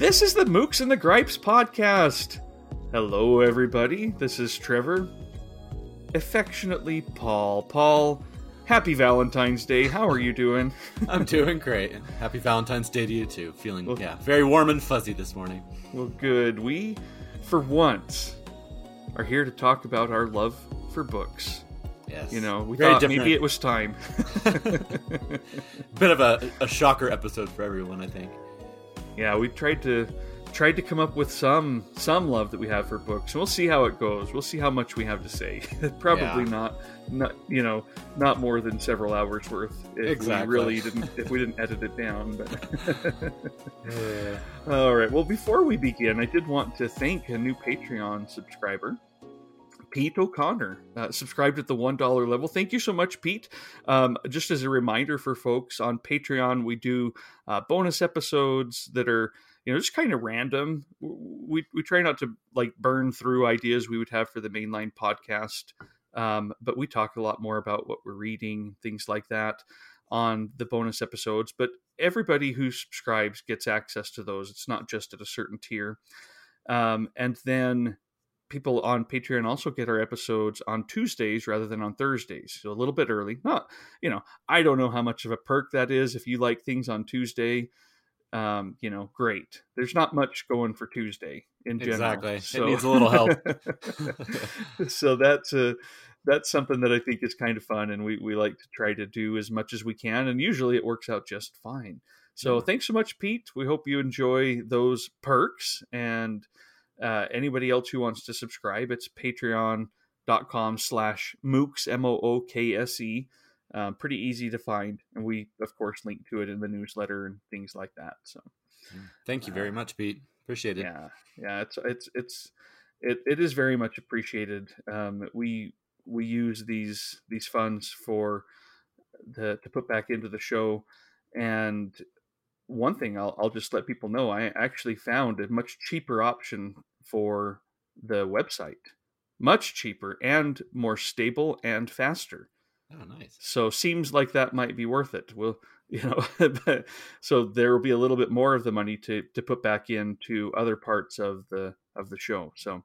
This is the Mookse and the Gripes podcast. Hello, everybody. This is Trevor. Affectionately, Paul. Paul, happy Valentine's Day. How are you doing? I'm doing great. Happy Valentine's Day to you too. Feeling well, yeah, very warm and fuzzy this morning. Well, good. We, for once, are here to talk about our love for books. Yes. You know, we very thought different. maybe it was time. Bit of a, a shocker episode for everyone, I think yeah, we tried to tried to come up with some some love that we have for books. We'll see how it goes. We'll see how much we have to say. Probably yeah. not not you know not more than several hours worth if exactly. we really didn't if we didn't edit it down. But all right. Well, before we begin, I did want to thank a new Patreon subscriber. Pete O'Connor uh, subscribed at the one dollar level. Thank you so much, Pete. Um, just as a reminder for folks on Patreon, we do uh, bonus episodes that are you know just kind of random. We we try not to like burn through ideas we would have for the mainline podcast, um, but we talk a lot more about what we're reading, things like that, on the bonus episodes. But everybody who subscribes gets access to those. It's not just at a certain tier. Um, and then people on Patreon also get our episodes on Tuesdays rather than on Thursdays, so a little bit early. Not, you know, I don't know how much of a perk that is. If you like things on Tuesday, um, you know, great. There's not much going for Tuesday in general. Exactly, so, it needs a little help. so that's a that's something that I think is kind of fun, and we we like to try to do as much as we can, and usually it works out just fine. So yeah. thanks so much, Pete. We hope you enjoy those perks and uh, anybody else who wants to subscribe, it's patreon.com slash mookse, M-O-O-K-S-E. Um, pretty easy to find. And we, of course, link to it in the newsletter and things like that. So mm. thank you very uh, much, Pete. Appreciate it. Yeah. Yeah. It's, it's, it's, it, it is very much appreciated. Um, we, we use these, these funds for the, to put back into the show and one thing I'll, I'll just let people know I actually found a much cheaper option for the website. Much cheaper and more stable and faster. Oh, nice. So seems like that might be worth it. Well, you know, so there will be a little bit more of the money to to put back into other parts of the of the show. So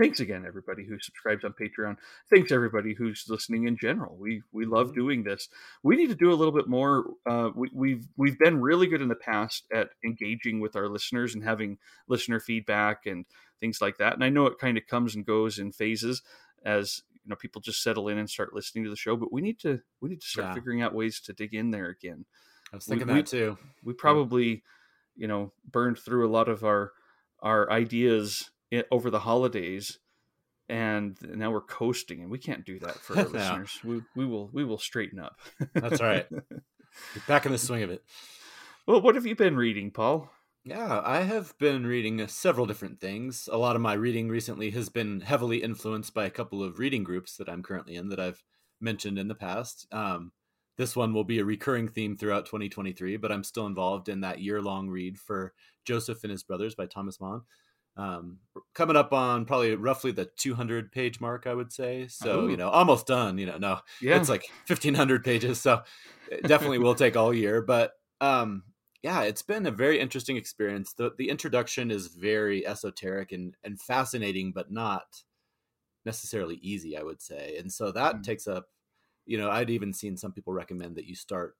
thanks again everybody who subscribes on patreon thanks everybody who's listening in general we we love mm-hmm. doing this we need to do a little bit more uh, we, we've we've been really good in the past at engaging with our listeners and having listener feedback and things like that and i know it kind of comes and goes in phases as you know people just settle in and start listening to the show but we need to we need to start yeah. figuring out ways to dig in there again i was thinking we, that we, too we probably yeah. you know burned through a lot of our our ideas over the holidays and now we're coasting and we can't do that for our listeners. We, we will we will straighten up. That's right. Back in the swing of it. Well what have you been reading paul? Yeah i have been reading several different things. A lot of my reading recently has been heavily influenced by a couple of reading groups that i'm currently in that i've mentioned in the past. Um, this one will be a recurring theme throughout 2023 but i'm still involved in that year-long read for joseph and his brothers by thomas mann um, coming up on probably roughly the 200 page mark, I would say. So, Ooh. you know, almost done, you know, no, yeah. it's like 1500 pages. So definitely will take all year, but, um, yeah, it's been a very interesting experience. The, the introduction is very esoteric and, and fascinating, but not necessarily easy, I would say. And so that mm-hmm. takes up, you know, I'd even seen some people recommend that you start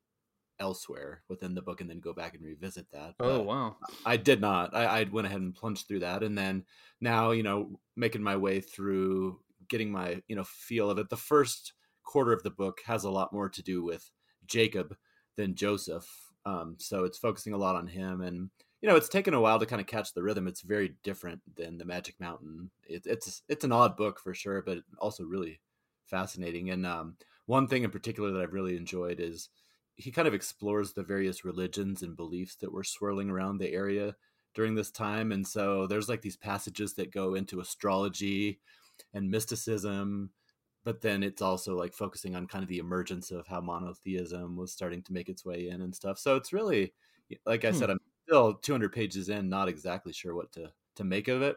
elsewhere within the book and then go back and revisit that. Oh, but oh wow! I did not. I, I went ahead and plunged through that, and then now you know making my way through getting my you know feel of it. The first quarter of the book has a lot more to do with Jacob than Joseph, um, so it's focusing a lot on him and. You know, it's taken a while to kind of catch the rhythm. It's very different than the Magic Mountain. It, it's it's an odd book for sure, but also really fascinating. And um, one thing in particular that I've really enjoyed is he kind of explores the various religions and beliefs that were swirling around the area during this time and so there's like these passages that go into astrology and mysticism but then it's also like focusing on kind of the emergence of how monotheism was starting to make its way in and stuff so it's really like i hmm. said i'm still 200 pages in not exactly sure what to to make of it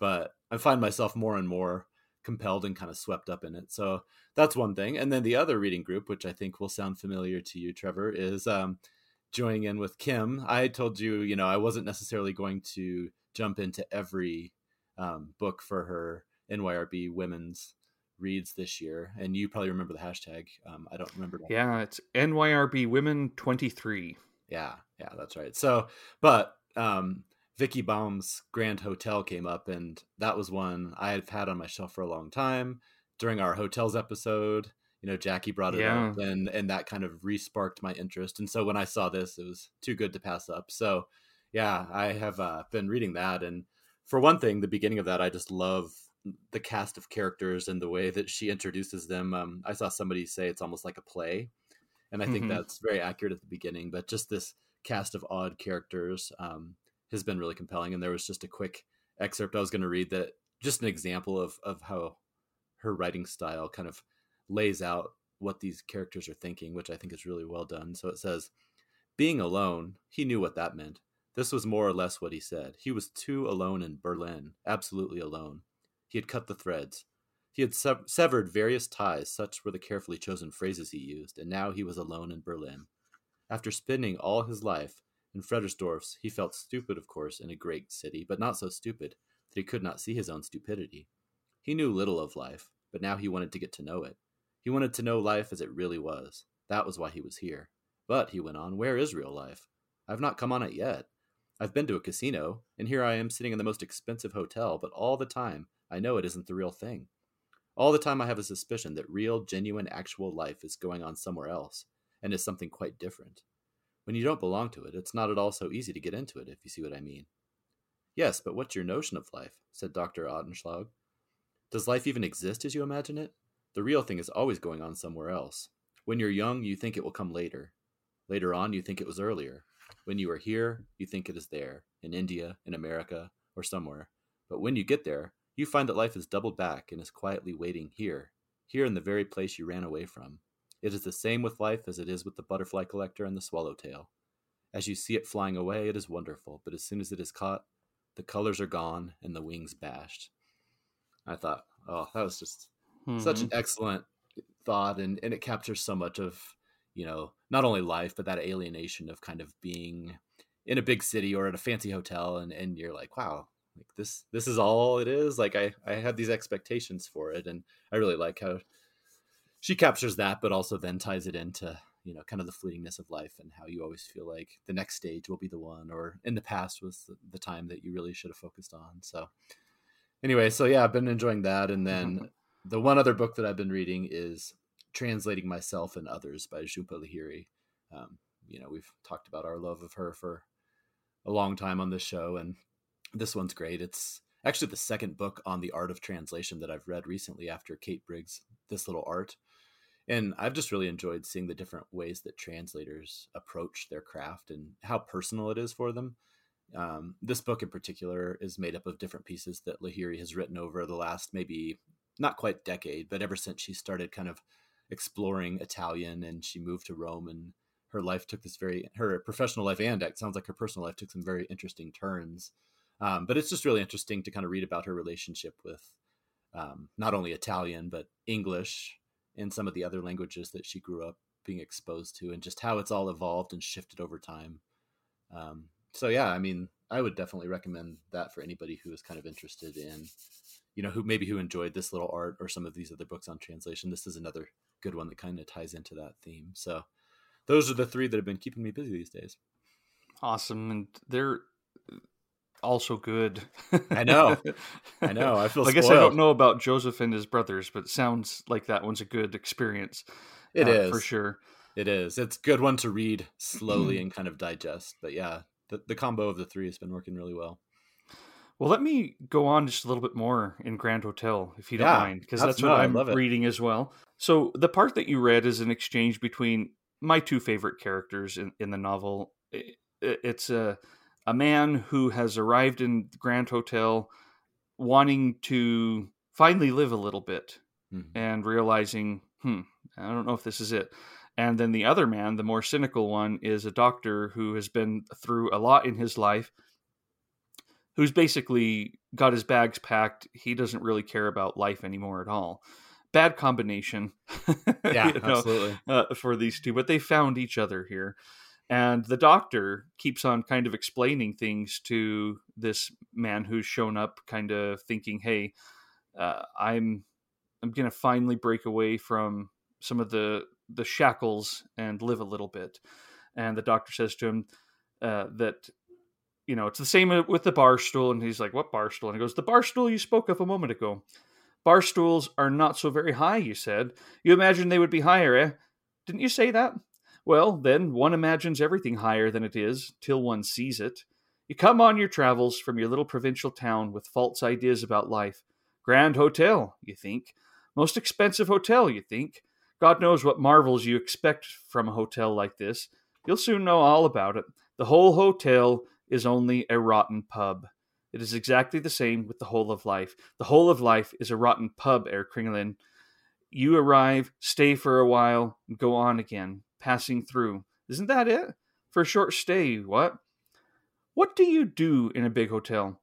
but i find myself more and more compelled and kind of swept up in it. So that's one thing. And then the other reading group, which I think will sound familiar to you, Trevor, is um, joining in with Kim. I told you, you know, I wasn't necessarily going to jump into every um, book for her NYRB women's reads this year, and you probably remember the hashtag. Um, I don't remember. That. Yeah, it's NYRB Women Twenty Three. Yeah, yeah, that's right. So, but um, Vicki Baum's Grand Hotel came up, and that was one I have had on my shelf for a long time. During our hotels episode, you know, Jackie brought it yeah. up, and and that kind of resparked my interest. And so when I saw this, it was too good to pass up. So, yeah, I have uh, been reading that, and for one thing, the beginning of that, I just love the cast of characters and the way that she introduces them. Um, I saw somebody say it's almost like a play, and I think mm-hmm. that's very accurate at the beginning. But just this cast of odd characters um, has been really compelling. And there was just a quick excerpt I was going to read that just an example of of how her writing style kind of lays out what these characters are thinking, which I think is really well done. So it says, being alone, he knew what that meant. This was more or less what he said. He was too alone in Berlin, absolutely alone. He had cut the threads. He had severed various ties, such were the carefully chosen phrases he used, and now he was alone in Berlin. After spending all his life in Fredersdorf's, he felt stupid, of course, in a great city, but not so stupid that he could not see his own stupidity. He knew little of life, but now he wanted to get to know it. He wanted to know life as it really was. That was why he was here. But, he went on, where is real life? I've not come on it yet. I've been to a casino, and here I am sitting in the most expensive hotel, but all the time I know it isn't the real thing. All the time I have a suspicion that real, genuine, actual life is going on somewhere else, and is something quite different. When you don't belong to it, it's not at all so easy to get into it, if you see what I mean. Yes, but what's your notion of life? said Dr. Ottenschlag. Does life even exist as you imagine it? The real thing is always going on somewhere else. When you're young, you think it will come later. Later on, you think it was earlier. When you are here, you think it is there, in India, in America, or somewhere. But when you get there, you find that life is doubled back and is quietly waiting here, here in the very place you ran away from. It is the same with life as it is with the butterfly collector and the swallowtail. As you see it flying away, it is wonderful, but as soon as it is caught, the colors are gone and the wings bashed. I thought, oh, that was just mm-hmm. such an mm-hmm. excellent thought, and, and it captures so much of, you know, not only life, but that alienation of kind of being in a big city or at a fancy hotel, and, and you're like, wow, like this this is all it is like i i had these expectations for it and i really like how she captures that but also then ties it into you know kind of the fleetingness of life and how you always feel like the next stage will be the one or in the past was the, the time that you really should have focused on so anyway so yeah i've been enjoying that and then mm-hmm. the one other book that i've been reading is translating myself and others by Jhumpa Lahiri um, you know we've talked about our love of her for a long time on this show and this one's great. It's actually the second book on the art of translation that I've read recently after Kate Briggs' This Little Art. And I've just really enjoyed seeing the different ways that translators approach their craft and how personal it is for them. Um, this book in particular is made up of different pieces that Lahiri has written over the last maybe not quite decade, but ever since she started kind of exploring Italian and she moved to Rome and her life took this very her professional life and it sounds like her personal life took some very interesting turns um, but it's just really interesting to kind of read about her relationship with um, not only Italian, but English and some of the other languages that she grew up being exposed to, and just how it's all evolved and shifted over time. Um, so, yeah, I mean, I would definitely recommend that for anybody who is kind of interested in, you know, who maybe who enjoyed this little art or some of these other books on translation. This is another good one that kind of ties into that theme. So, those are the three that have been keeping me busy these days. Awesome, and they're also good. I know. I know. I feel. I guess I don't know about Joseph and his brothers, but sounds like that one's a good experience. It uh, is for sure. It is. It's a good one to read slowly and kind of digest. But yeah, the the combo of the three has been working really well. Well, let me go on just a little bit more in Grand Hotel, if you don't yeah, mind, because that's, that's what I'm reading as well. So the part that you read is an exchange between my two favorite characters in, in the novel. It, it's a a man who has arrived in Grand Hotel wanting to finally live a little bit mm-hmm. and realizing, hmm, I don't know if this is it. And then the other man, the more cynical one, is a doctor who has been through a lot in his life, who's basically got his bags packed. He doesn't really care about life anymore at all. Bad combination, yeah, you know, absolutely, uh, for these two, but they found each other here and the doctor keeps on kind of explaining things to this man who's shown up, kind of thinking, "Hey, uh, I'm I'm gonna finally break away from some of the the shackles and live a little bit." And the doctor says to him uh, that you know it's the same with the bar stool, and he's like, "What bar stool?" And he goes, "The bar stool you spoke of a moment ago." Bar stools are not so very high, you said. You imagine they would be higher, eh? Didn't you say that? Well, then one imagines everything higher than it is till one sees it. You come on your travels from your little provincial town with false ideas about life. Grand hotel, you think. Most expensive hotel, you think. God knows what marvels you expect from a hotel like this. You'll soon know all about it. The whole hotel is only a rotten pub. It is exactly the same with the whole of life. The whole of life is a rotten pub, Herr Kringelein. You arrive, stay for a while, and go on again passing through. Isn't that it? For a short stay, what? What do you do in a big hotel?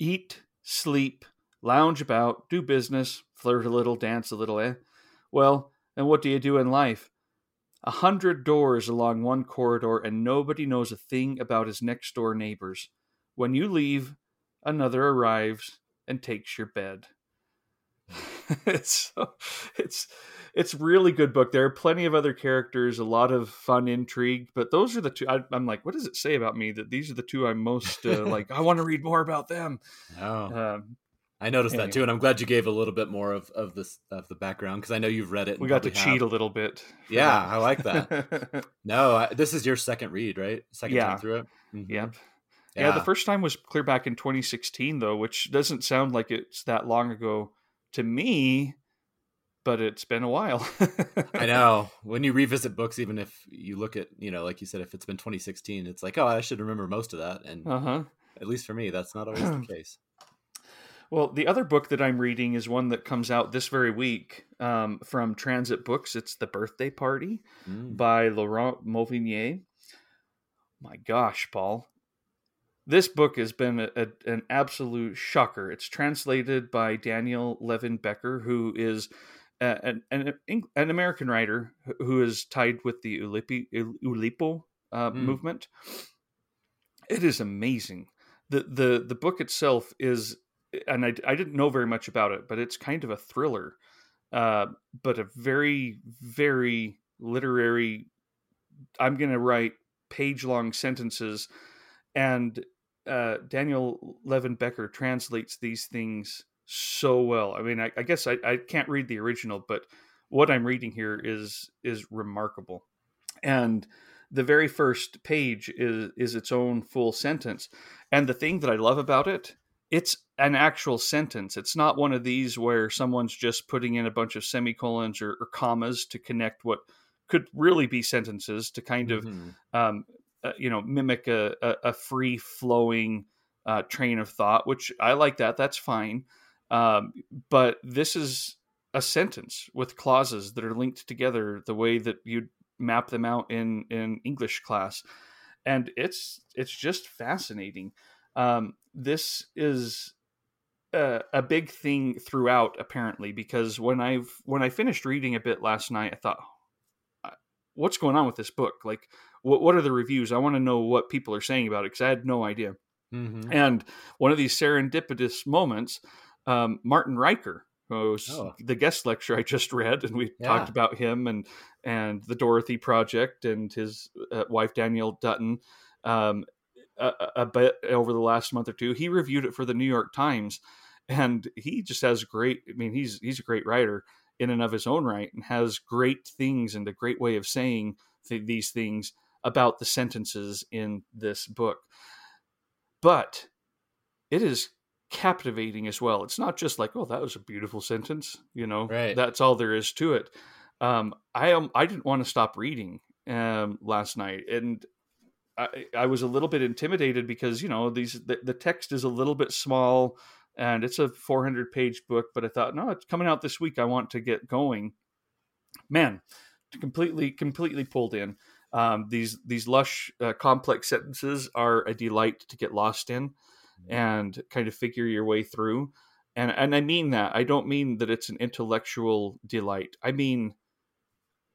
Eat, sleep, lounge about, do business, flirt a little, dance a little, eh? Well, and what do you do in life? A hundred doors along one corridor, and nobody knows a thing about his next door neighbors. When you leave, another arrives and takes your bed. it's it's it's really good book. There are plenty of other characters, a lot of fun intrigue, but those are the two. I, am like, what does it say about me that these are the two I'm most uh, like? I want to read more about them. Oh. Um, I noticed anyway. that too, and I'm glad you gave a little bit more of, of this of the background because I know you've read it. We got to cheat a little bit. Yeah, that. I like that. no, I, this is your second read, right? Second yeah. time through it. Mm-hmm. Yep. Yeah. yeah, the first time was clear back in 2016, though, which doesn't sound like it's that long ago to me but it's been a while. I know. When you revisit books, even if you look at, you know, like you said, if it's been 2016, it's like, oh, I should remember most of that. And uh-huh. at least for me, that's not always the case. Well, the other book that I'm reading is one that comes out this very week um, from Transit Books. It's The Birthday Party mm. by Laurent Mauvignier. My gosh, Paul this book has been a, a, an absolute shocker. It's translated by Daniel Levin Becker, who is an, an, an American writer who is tied with the Ulipi, Oulipo uh, mm. movement. It is amazing. the the The book itself is, and I, I didn't know very much about it, but it's kind of a thriller, uh, but a very very literary. I'm going to write page long sentences, and uh, Daniel Levin Becker translates these things so well. I mean, I, I guess I, I can't read the original, but what I'm reading here is is remarkable. And the very first page is is its own full sentence. And the thing that I love about it, it's an actual sentence. It's not one of these where someone's just putting in a bunch of semicolons or, or commas to connect what could really be sentences to kind of mm-hmm. um, uh, you know mimic a, a, a free flowing uh, train of thought, which I like that. That's fine. Um, but this is a sentence with clauses that are linked together the way that you'd map them out in in English class, and it's it's just fascinating. Um, this is a, a, big thing throughout, apparently, because when I've when I finished reading a bit last night, I thought, what's going on with this book? Like, what what are the reviews? I want to know what people are saying about it because I had no idea. Mm-hmm. And one of these serendipitous moments, um, Martin Riker, who's oh. the guest lecture I just read, and we yeah. talked about him and and the Dorothy Project and his uh, wife Danielle Dutton um, a, a, bit over the last month or two. He reviewed it for the New York Times, and he just has great. I mean, he's he's a great writer in and of his own right, and has great things and a great way of saying th- these things about the sentences in this book. But it is captivating as well. It's not just like, oh, that was a beautiful sentence, you know. Right. That's all there is to it. Um, I am. I didn't want to stop reading um, last night, and I, I, was a little bit intimidated because you know these the, the, text is a little bit small, and it's a 400 page book. But I thought, no, it's coming out this week. I want to get going. Man, completely completely pulled in. Um, these these lush, uh, complex sentences are a delight to get lost in mm-hmm. and kind of figure your way through. And and I mean that. I don't mean that it's an intellectual delight. I mean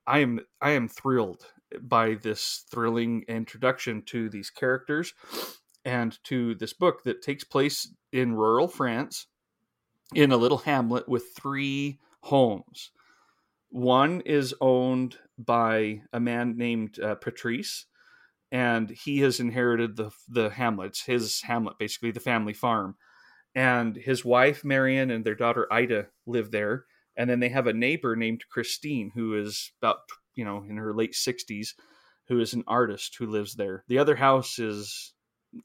I am I am thrilled by this thrilling introduction to these characters and to this book that takes place in rural France in a little hamlet with three homes. One is owned by a man named uh, Patrice, and he has inherited the the hamlets, his hamlet, basically the family farm. And his wife Marion and their daughter Ida live there, and then they have a neighbor named Christine who is about you know in her late sixties, who is an artist who lives there. The other house is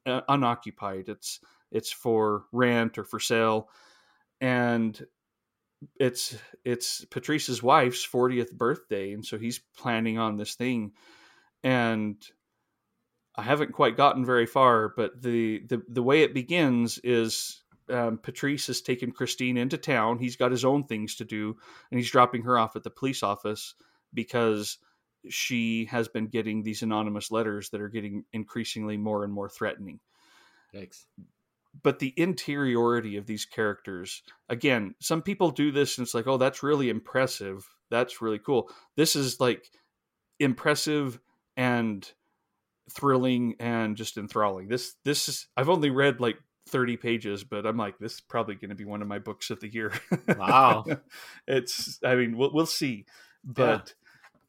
uh, unoccupied. It's it's for rent or for sale, and it's it's Patrice's wife's 40th birthday, and so he's planning on this thing, and I haven't quite gotten very far, but the the the way it begins is um, Patrice has taken Christine into town. He's got his own things to do, and he's dropping her off at the police office because she has been getting these anonymous letters that are getting increasingly more and more threatening. Thanks. But the interiority of these characters, again, some people do this and it's like, oh, that's really impressive. That's really cool. This is like impressive and thrilling and just enthralling. This this is I've only read like 30 pages, but I'm like, this is probably going to be one of my books of the year. Wow. it's, I mean, we'll, we'll see, but.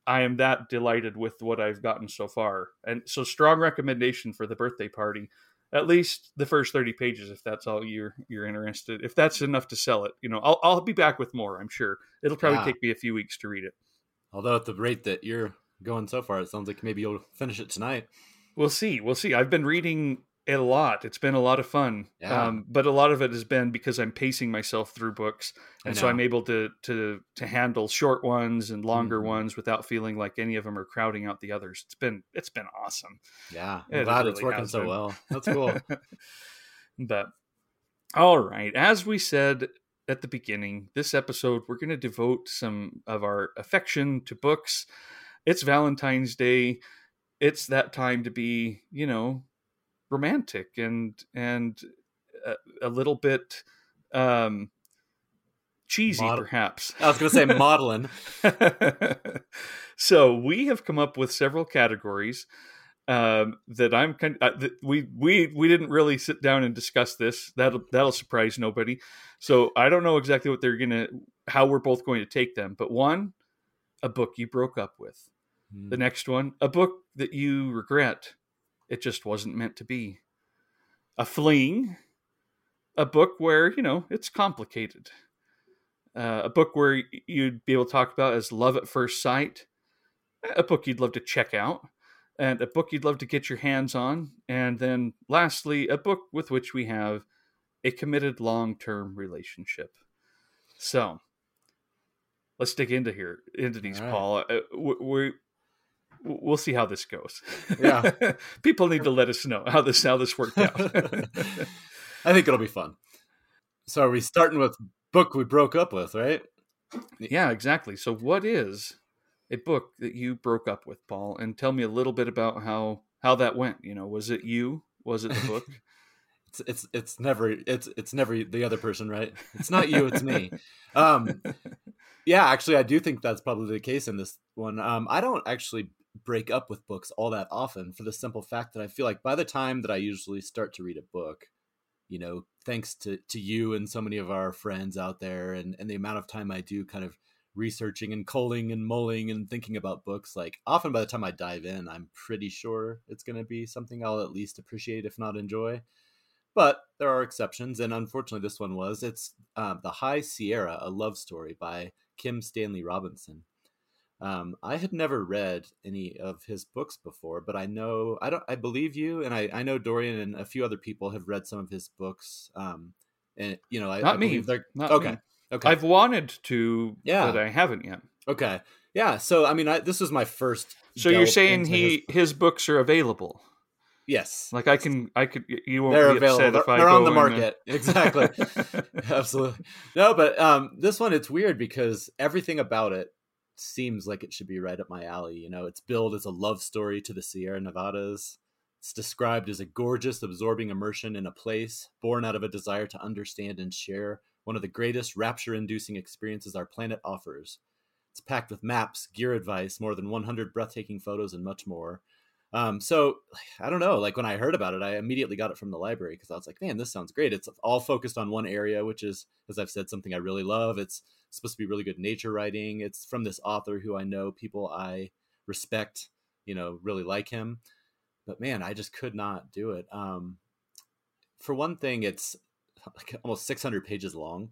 I am that delighted with what I've gotten so far. And so strong recommendation for the birthday party, at least the first 30 pages, if that's all you're, you're interested, if that's enough to sell it, you know, I'll, I'll be back with more, I'm sure it'll probably yeah. take me a few weeks to read it. Although at the rate that you're going so far, it sounds like maybe you'll finish it tonight. We'll see. We'll see. I've been reading a lot. It's been a lot of fun. Yeah. Um, but a lot of it has been because I'm pacing myself through books, and so I'm able to to to handle short ones and longer mm-hmm. ones without feeling like any of them are crowding out the others. It's been it's been awesome. Yeah, I'm it glad really it's working so been. well. That's cool. but all right, as we said at the beginning, this episode we're going to devote some of our affection to books. It's Valentine's Day. It's that time to be, you know, romantic and and a, a little bit um, cheesy, Mod- perhaps. I was going to say modeling. so we have come up with several categories um, that I'm kind. Of, uh, that we we we didn't really sit down and discuss this. That'll that'll surprise nobody. So I don't know exactly what they're gonna, how we're both going to take them. But one, a book you broke up with. Mm. The next one, a book that you regret it just wasn't meant to be. A fling, a book where, you know, it's complicated. Uh, a book where you'd be able to talk about as love at first sight, a book you'd love to check out, and a book you'd love to get your hands on, and then lastly, a book with which we have a committed long term relationship. So, let's dig into here into these, right. Paul. Uh, we we'll see how this goes. Yeah, people need to let us know how this how this worked out. I think it'll be fun. So are we starting with book we broke up with, right? Yeah, exactly. So what is a book that you broke up with, Paul? And tell me a little bit about how how that went. You know, was it you? Was it the book? it's it's it's never it's it's never the other person, right? It's not you, it's me. Um yeah, actually I do think that's probably the case in this one. Um I don't actually break up with books all that often for the simple fact that I feel like by the time that I usually start to read a book, you know, thanks to, to you and so many of our friends out there and, and the amount of time I do kind of researching and culling and mulling and thinking about books, like often by the time I dive in, I'm pretty sure it's going to be something I'll at least appreciate, if not enjoy. But there are exceptions, and unfortunately, this one was. It's uh, The High Sierra, a love story by Kim Stanley Robinson. Um, I had never read any of his books before, but I know I don't. I believe you, and I, I know Dorian and a few other people have read some of his books. Um, and you know, I, not I me. They're not okay. Me. Okay, I've wanted to, yeah, but I haven't yet. Okay, yeah. So I mean, I, this was my first. So you're saying he his... his books are available? Yes. Like I can, I could. You won't they're be available. upset if they're, I they're on the market. Exactly. Absolutely. No, but um, this one it's weird because everything about it seems like it should be right up my alley. You know, it's billed as a love story to the Sierra Nevadas. It's described as a gorgeous, absorbing immersion in a place born out of a desire to understand and share one of the greatest rapture inducing experiences our planet offers. It's packed with maps, gear advice, more than 100 breathtaking photos, and much more. Um, so I don't know. Like when I heard about it, I immediately got it from the library because I was like, man, this sounds great. It's all focused on one area, which is, as I've said, something I really love. It's supposed to be really good nature writing. It's from this author who I know people I respect, you know, really like him. But man, I just could not do it. Um, for one thing, it's like almost 600 pages long.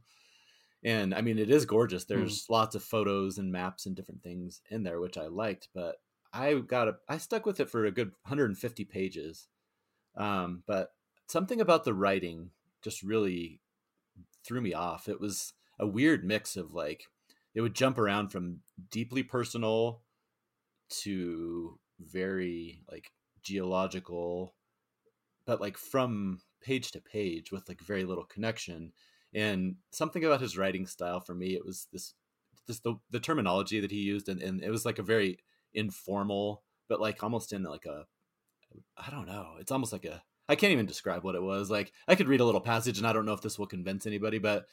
And I mean, it is gorgeous. Hmm. There's mm. lots of photos and maps and different things in there, which I liked. But I got a, I stuck with it for a good 150 pages. Um, but something about the writing just really threw me off. It was a weird mix of like, it would jump around from deeply personal to very like geological, but like from page to page with like very little connection. And something about his writing style for me, it was this, this the, the terminology that he used, and, and it was like a very informal, but like almost in like a I don't know. It's almost like a I can't even describe what it was. Like I could read a little passage and I don't know if this will convince anybody, but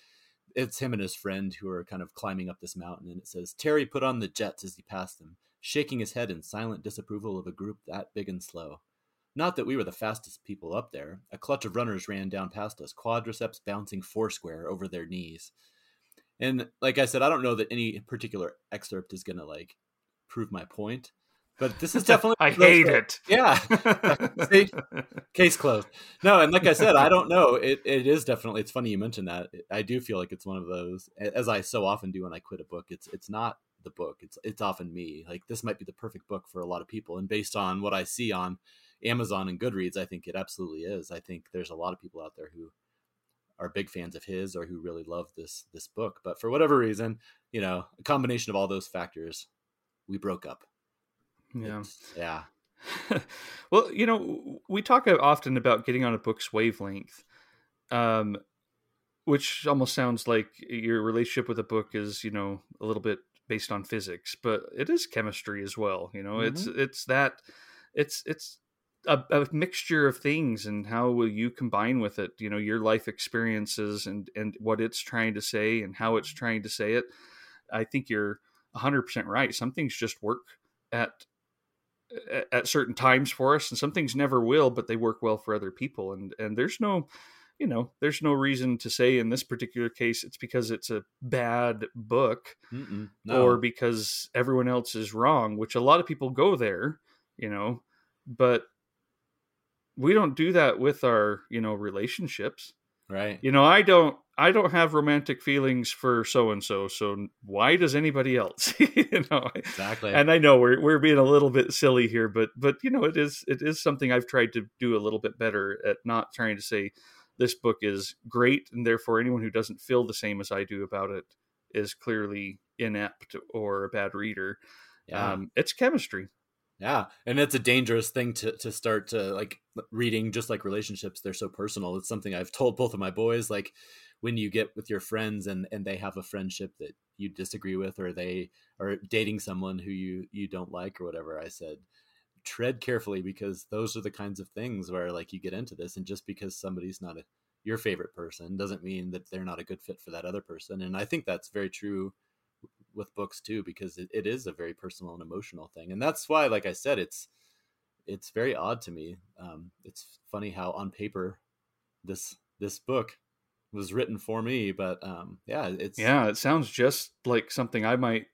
it's him and his friend who are kind of climbing up this mountain and it says Terry put on the jets as he passed them, shaking his head in silent disapproval of a group that big and slow. Not that we were the fastest people up there. A clutch of runners ran down past us, quadriceps bouncing foursquare over their knees. And like I said, I don't know that any particular excerpt is going to like prove my point. But this is definitely. I hate it. Yeah. See? Case closed. No, and like I said, I don't know. It it is definitely. It's funny you mentioned that. I do feel like it's one of those, as I so often do when I quit a book. It's it's not the book. It's it's often me. Like this might be the perfect book for a lot of people, and based on what I see on Amazon and Goodreads, I think it absolutely is. I think there's a lot of people out there who are big fans of his or who really love this this book. But for whatever reason, you know, a combination of all those factors we broke up. Yeah. It's, yeah. well, you know, we talk often about getting on a book's wavelength, um, which almost sounds like your relationship with a book is, you know, a little bit based on physics, but it is chemistry as well. You know, mm-hmm. it's it's that it's it's a, a, mixture of things, and how will you combine with it? You know, your life experiences and and what it's trying to say and how it's trying to say it. I think you're 100% right. Some things just work at at certain times for us and some things never will but they work well for other people and and there's no you know there's no reason to say in this particular case it's because it's a bad book no. or because everyone else is wrong which a lot of people go there you know but we don't do that with our you know relationships right you know i don't I don't have romantic feelings for so and so, so why does anybody else? you know, exactly. And I know we're we're being a little bit silly here, but but you know, it is it is something I've tried to do a little bit better at not trying to say this book is great, and therefore anyone who doesn't feel the same as I do about it is clearly inept or a bad reader. Yeah. Um, it's chemistry. Yeah, and it's a dangerous thing to to start to like reading. Just like relationships, they're so personal. It's something I've told both of my boys. Like when you get with your friends and and they have a friendship that you disagree with or they are dating someone who you you don't like or whatever i said tread carefully because those are the kinds of things where like you get into this and just because somebody's not a, your favorite person doesn't mean that they're not a good fit for that other person and i think that's very true with books too because it, it is a very personal and emotional thing and that's why like i said it's it's very odd to me um, it's funny how on paper this this book was written for me. But um, yeah, it's yeah, it sounds just like something I might.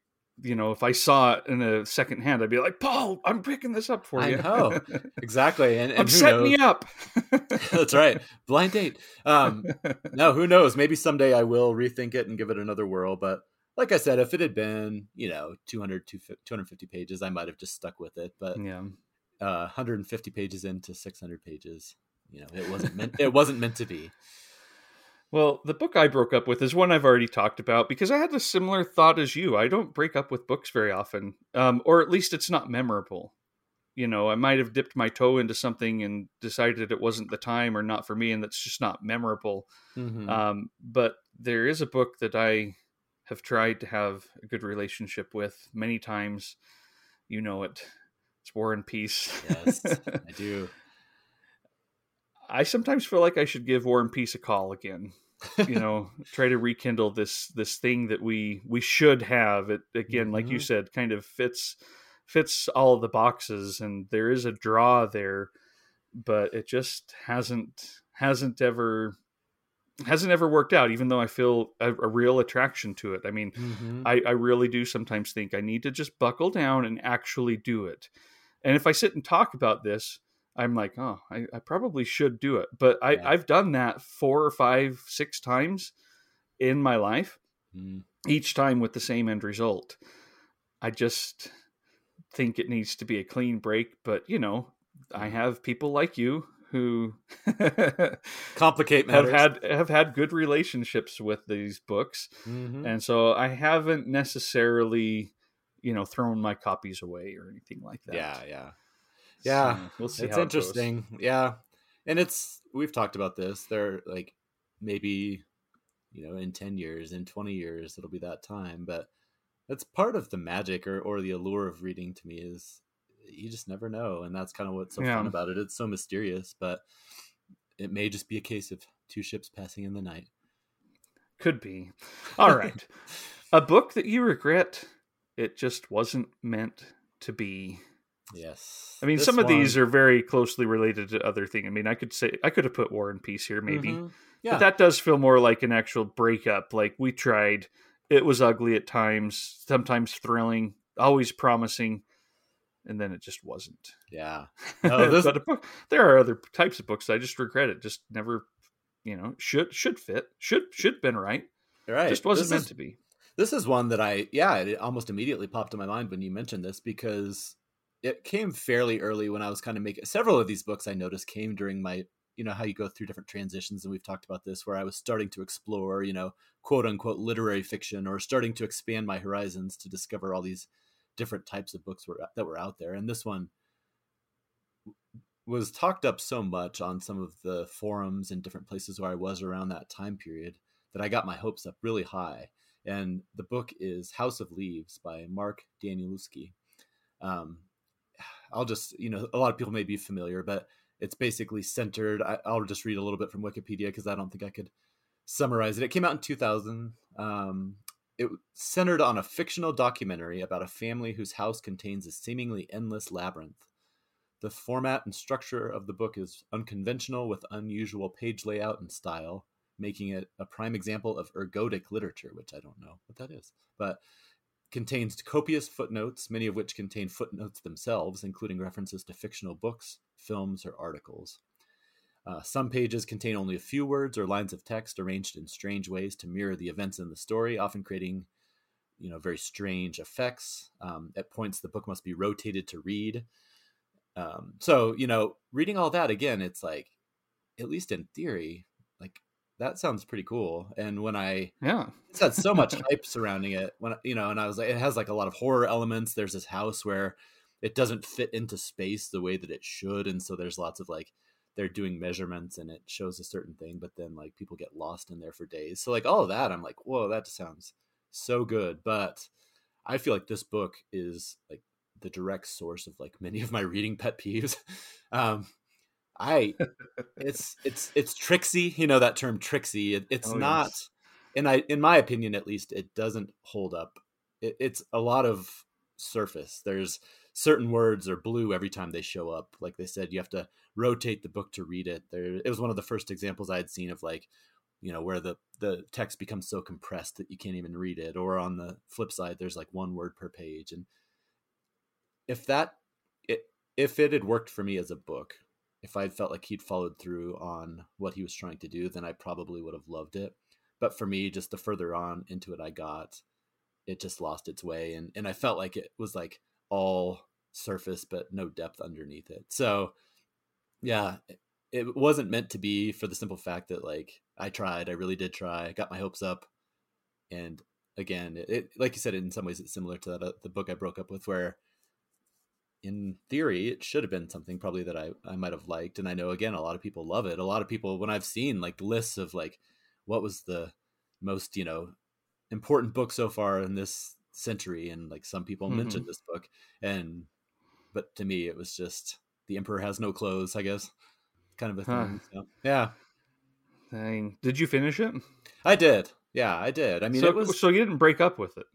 You know, if I saw it in a second hand, I'd be like, "Paul, I'm picking this up for you." I know exactly, and, and I'm setting me up. That's right, blind date. Um, no, who knows? Maybe someday I will rethink it and give it another whirl. But like I said, if it had been, you know, 200, 250 pages, I might have just stuck with it. But yeah, uh, 150 pages into 600 pages, you know, it wasn't meant. it wasn't meant to be. Well, the book I broke up with is one I've already talked about because I had a similar thought as you. I don't break up with books very often, um, or at least it's not memorable. You know, I might have dipped my toe into something and decided it wasn't the time or not for me, and that's just not memorable. Mm-hmm. Um, but there is a book that I have tried to have a good relationship with many times. You know it. It's War and Peace. Yes, I do. I sometimes feel like I should give War and Peace a call again. you know try to rekindle this this thing that we we should have it again mm-hmm. like you mm-hmm. said kind of fits fits all the boxes and there is a draw there but it just hasn't hasn't ever hasn't ever worked out even though i feel a, a real attraction to it i mean mm-hmm. I, I really do sometimes think i need to just buckle down and actually do it and if i sit and talk about this i'm like oh i, I probably should do it but I, yeah. i've done that four or five six times in my life mm. each time with the same end result i just think it needs to be a clean break but you know i mm-hmm. have people like you who complicate matters. have had have had good relationships with these books, mm-hmm. and so I haven't necessarily, you know, thrown my copies away or anything like that. Yeah, yeah, yeah. So we'll see. It's interesting. It yeah, and it's we've talked about this. They're like maybe you know in 10 years in 20 years it'll be that time but that's part of the magic or, or the allure of reading to me is you just never know, and that's kind of what's so yeah. fun about it. It's so mysterious, but it may just be a case of two ships passing in the night. Could be. All right, a book that you regret it just wasn't meant to be. Yes. I mean, some one... of these are very closely related to other things. I mean, I could say I could have put War and Peace here, maybe. Mm-hmm. Yeah. But that does feel more like an actual breakup. Like we tried. It was ugly at times, sometimes thrilling, always promising and then it just wasn't. Yeah. No, this... but book, there are other types of books I just regret it. Just never, you know, should should fit, should should been right. Right. Just wasn't this meant is, to be. This is one that I yeah, it almost immediately popped in my mind when you mentioned this because it came fairly early when I was kind of making several of these books I noticed came during my you know how you go through different transitions and we've talked about this where I was starting to explore, you know, quote unquote literary fiction or starting to expand my horizons to discover all these different types of books were that were out there, and this one was talked up so much on some of the forums and different places where I was around that time period that I got my hopes up really high. And the book is House of Leaves by Mark Danielewski. Um, I'll just, you know, a lot of people may be familiar, but it's basically centered. I, will just read a little bit from Wikipedia because I don't think I could summarize it. It came out in 2000. Um, it centered on a fictional documentary about a family whose house contains a seemingly endless labyrinth. The format and structure of the book is unconventional with unusual page layout and style, making it a prime example of ergodic literature, which I don't know what that is, but contains copious footnotes, many of which contain footnotes themselves, including references to fictional books, films, or articles. Uh, some pages contain only a few words or lines of text arranged in strange ways to mirror the events in the story, often creating, you know, very strange effects. Um, at points, the book must be rotated to read. Um, so, you know, reading all that again, it's like, at least in theory, like that sounds pretty cool. And when I yeah, it's had so much hype surrounding it. When you know, and I was like, it has like a lot of horror elements. There's this house where it doesn't fit into space the way that it should, and so there's lots of like they're doing measurements and it shows a certain thing, but then like people get lost in there for days. So like all of that, I'm like, whoa, that sounds so good. But I feel like this book is like the direct source of like many of my reading pet peeves. um, I it's it's it's tricksy, you know that term tricksy. It, it's oh, not, yes. and I in my opinion at least, it doesn't hold up. It, it's a lot of surface. There's certain words are blue every time they show up. Like they said, you have to rotate the book to read it. There, it was one of the first examples I had seen of like, you know, where the the text becomes so compressed that you can't even read it. Or on the flip side, there's like one word per page. And if that, it, if it had worked for me as a book, if I felt like he'd followed through on what he was trying to do, then I probably would have loved it. But for me, just the further on into it I got, it just lost its way, and and I felt like it was like all surface but no depth underneath it. So yeah, it wasn't meant to be for the simple fact that like I tried, I really did try, I got my hopes up, and again, it, like you said, in some ways it's similar to that, uh, the book I broke up with, where in theory it should have been something probably that I I might have liked, and I know again a lot of people love it. A lot of people when I've seen like lists of like what was the most you know important book so far in this century and like some people mm-hmm. mentioned this book and but to me it was just the emperor has no clothes i guess kind of a thing huh. so, yeah Dang. Did you finish it? I did. Yeah, I did. I mean, so, it was. So you didn't break up with it.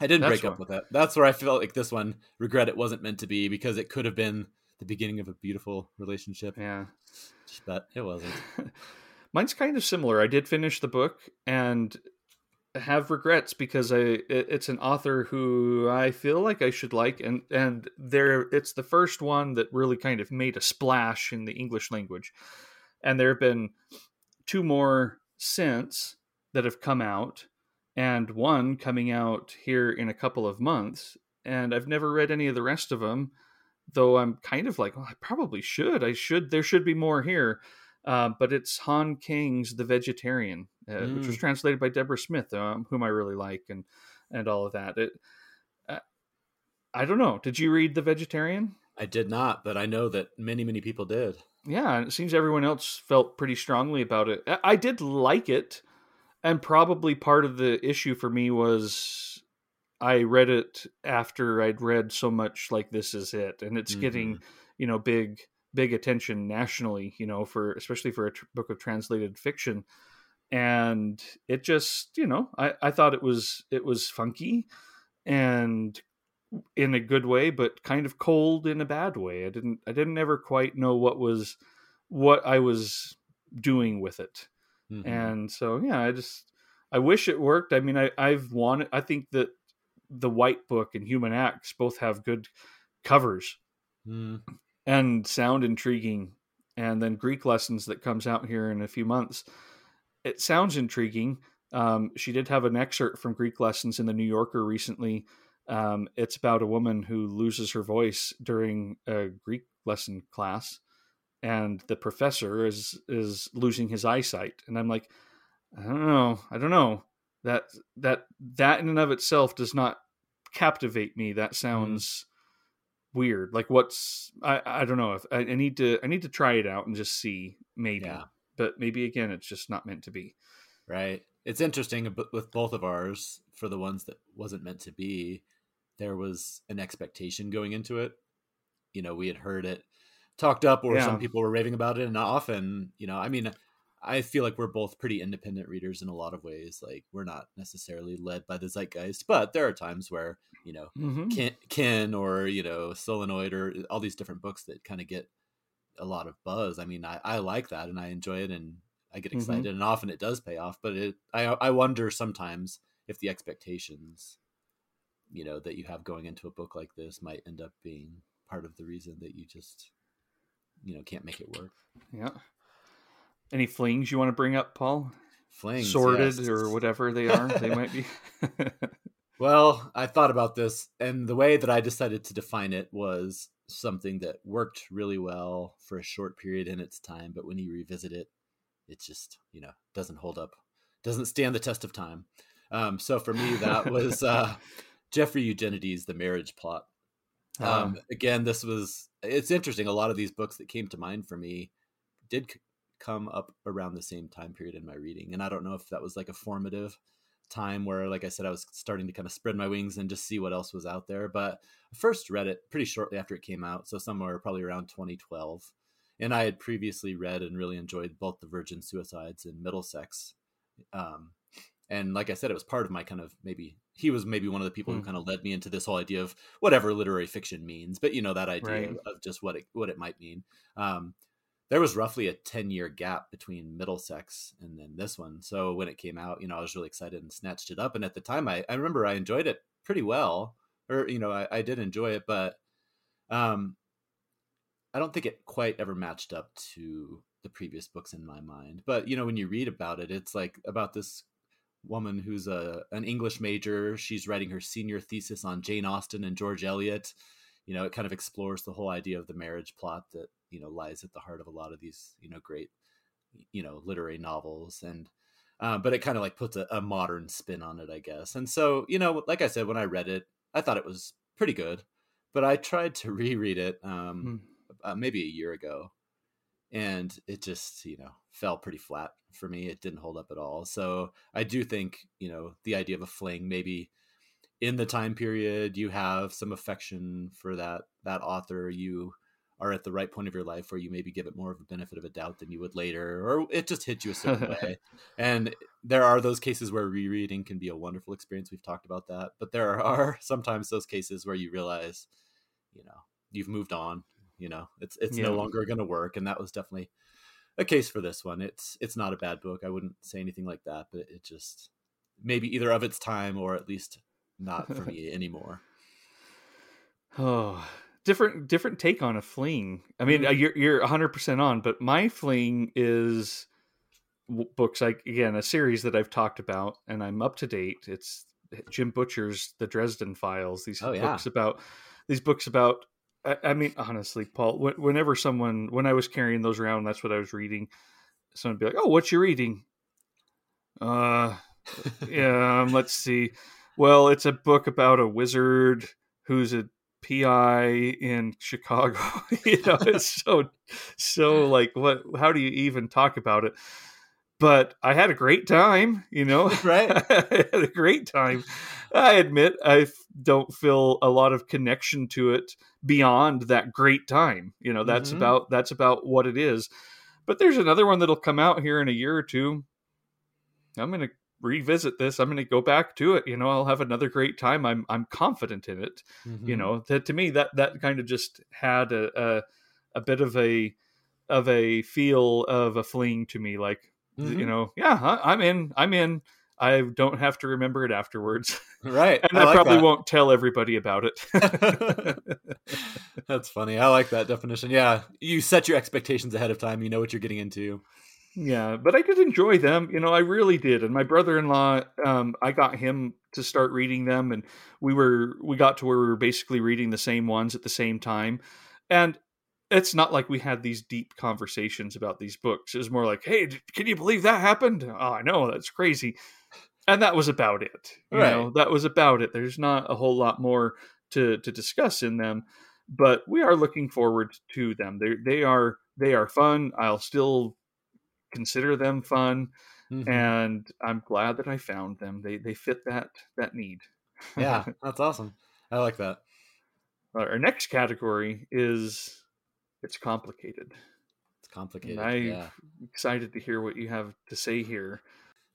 I didn't That's break up with it. That's where I felt like this one regret it wasn't meant to be because it could have been the beginning of a beautiful relationship. Yeah, but it wasn't. Mine's kind of similar. I did finish the book and have regrets because I it, it's an author who I feel like I should like and and there it's the first one that really kind of made a splash in the English language. And there have been two more since that have come out and one coming out here in a couple of months and I've never read any of the rest of them though I'm kind of like well, I probably should I should there should be more here uh, but it's Han Kang's The Vegetarian, uh, mm. which was mm. translated by Deborah Smith, um, whom I really like, and and all of that. It, uh, I don't know. Did you read The Vegetarian? I did not, but I know that many many people did. Yeah, and it seems everyone else felt pretty strongly about it. I, I did like it, and probably part of the issue for me was I read it after I'd read so much like This Is It, and it's mm-hmm. getting you know big big attention nationally, you know, for especially for a tr- book of translated fiction. And it just, you know, I, I thought it was it was funky and in a good way, but kind of cold in a bad way. I didn't I didn't ever quite know what was what I was doing with it. Mm-hmm. And so yeah, I just I wish it worked. I mean I, I've wanted I think that the White Book and Human Acts both have good covers. Mm and sound intriguing. And then Greek lessons that comes out here in a few months. It sounds intriguing. Um, she did have an excerpt from Greek lessons in the New Yorker recently. Um, it's about a woman who loses her voice during a Greek lesson class, and the professor is is losing his eyesight. And I'm like, I don't know, I don't know that that that in and of itself does not captivate me. That mm-hmm. sounds weird. Like what's I I don't know if I, I need to I need to try it out and just see maybe. Yeah. But maybe again it's just not meant to be. Right. It's interesting but with both of ours for the ones that wasn't meant to be there was an expectation going into it. You know, we had heard it talked up or yeah. some people were raving about it and often, you know, I mean I feel like we're both pretty independent readers in a lot of ways. Like we're not necessarily led by the zeitgeist, but there are times where you know mm-hmm. Kin, Kin or you know Solenoid or all these different books that kind of get a lot of buzz. I mean, I, I like that and I enjoy it and I get mm-hmm. excited mm-hmm. and often it does pay off. But it I I wonder sometimes if the expectations you know that you have going into a book like this might end up being part of the reason that you just you know can't make it work. Yeah. Any flings you want to bring up, Paul? Flings, sorted yes. or whatever they are. they might be. well, I thought about this, and the way that I decided to define it was something that worked really well for a short period in its time, but when you revisit it, it just you know doesn't hold up, doesn't stand the test of time. Um, so for me, that was uh, Jeffrey Eugenides' The Marriage Plot. Ah. Um, again, this was it's interesting. A lot of these books that came to mind for me did come up around the same time period in my reading. And I don't know if that was like a formative time where, like I said, I was starting to kind of spread my wings and just see what else was out there. But I first read it pretty shortly after it came out. So somewhere probably around 2012. And I had previously read and really enjoyed both The Virgin Suicides and Middlesex. Um, and like I said, it was part of my kind of maybe he was maybe one of the people mm. who kind of led me into this whole idea of whatever literary fiction means, but you know that idea right. of, of, just what it what it might mean. Um, there was roughly a 10 year gap between Middlesex and then this one. So when it came out, you know, I was really excited and snatched it up. And at the time, I, I remember I enjoyed it pretty well, or, you know, I, I did enjoy it, but um, I don't think it quite ever matched up to the previous books in my mind. But, you know, when you read about it, it's like about this woman who's a an English major. She's writing her senior thesis on Jane Austen and George Eliot. You know, it kind of explores the whole idea of the marriage plot that you know lies at the heart of a lot of these you know great you know literary novels and uh, but it kind of like puts a, a, modern spin on it i guess. And so you know like i said when i read it i thought it was pretty good but i tried to reread it um, hmm. uh, maybe a year ago and it just you know fell pretty flat for me. It didn't hold up at all. So i do think you know the idea of a fling maybe in the time period you have some affection for that that author you are at the right point of your life where you maybe give it more of a benefit of a doubt than you would later, or it just hits you a certain way. And there are those cases where rereading can be a wonderful experience. We've talked about that, but there are sometimes those cases where you realize, you know, you've moved on. You know, it's it's yeah. no longer going to work, and that was definitely a case for this one. It's it's not a bad book. I wouldn't say anything like that, but it just maybe either of its time or at least not for me anymore. Oh, different different take on a fling. I mean, mm-hmm. you're you're 100 percent on, but my fling is books like again a series that I've talked about, and I'm up to date. It's Jim Butcher's The Dresden Files. These oh, books yeah. about these books about. I, I mean, honestly, Paul. Whenever someone, when I was carrying those around, that's what I was reading. Someone would be like, "Oh, what you reading?" Uh, yeah. Um, let's see. Well, it's a book about a wizard who's a PI in Chicago. you know, it's so so like what how do you even talk about it? But I had a great time, you know. Right. I had a great time. I admit I don't feel a lot of connection to it beyond that great time. You know, that's mm-hmm. about that's about what it is. But there's another one that'll come out here in a year or two. I'm going to revisit this i'm going to go back to it you know i'll have another great time i'm i'm confident in it mm-hmm. you know that to me that that kind of just had a, a, a bit of a of a feel of a fling to me like mm-hmm. you know yeah i'm in i'm in i don't have to remember it afterwards right and i, I like probably that. won't tell everybody about it that's funny i like that definition yeah you set your expectations ahead of time you know what you're getting into yeah, but I did enjoy them. You know, I really did. And my brother-in-law, um, I got him to start reading them, and we were we got to where we were basically reading the same ones at the same time. And it's not like we had these deep conversations about these books. It was more like, "Hey, can you believe that happened? Oh, I know that's crazy." And that was about it. You right. know, that was about it. There's not a whole lot more to to discuss in them, but we are looking forward to them. They they are they are fun. I'll still consider them fun mm-hmm. and i'm glad that i found them. They they fit that that need. Yeah that's awesome. I like that. Our next category is it's complicated. It's complicated i'm yeah. excited to hear what you have to say here.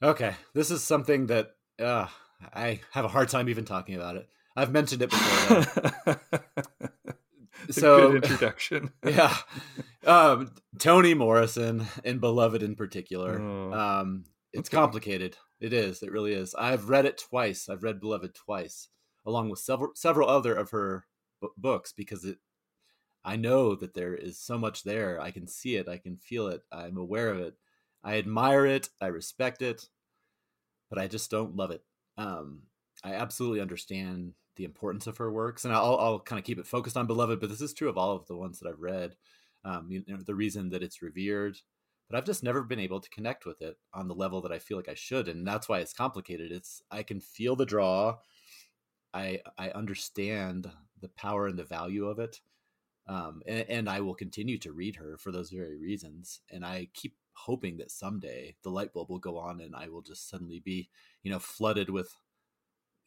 Okay this is something that uh, i have a hard time even talking about it. I've mentioned it before so introduction. yeah, um, Toni Morrison and Beloved in particular. Oh. Um, it's okay. complicated. It is. It really is. I've read it twice. I've read Beloved twice, along with several several other of her b- books, because it. I know that there is so much there. I can see it. I can feel it. I'm aware of it. I admire it. I respect it, but I just don't love it. Um, I absolutely understand the importance of her works, and I'll, I'll kind of keep it focused on Beloved, but this is true of all of the ones that I've read. Um, you know, the reason that it's revered, but I've just never been able to connect with it on the level that I feel like I should, and that's why it's complicated. It's I can feel the draw, I I understand the power and the value of it, um, and, and I will continue to read her for those very reasons, and I keep hoping that someday the light bulb will go on and I will just suddenly be, you know, flooded with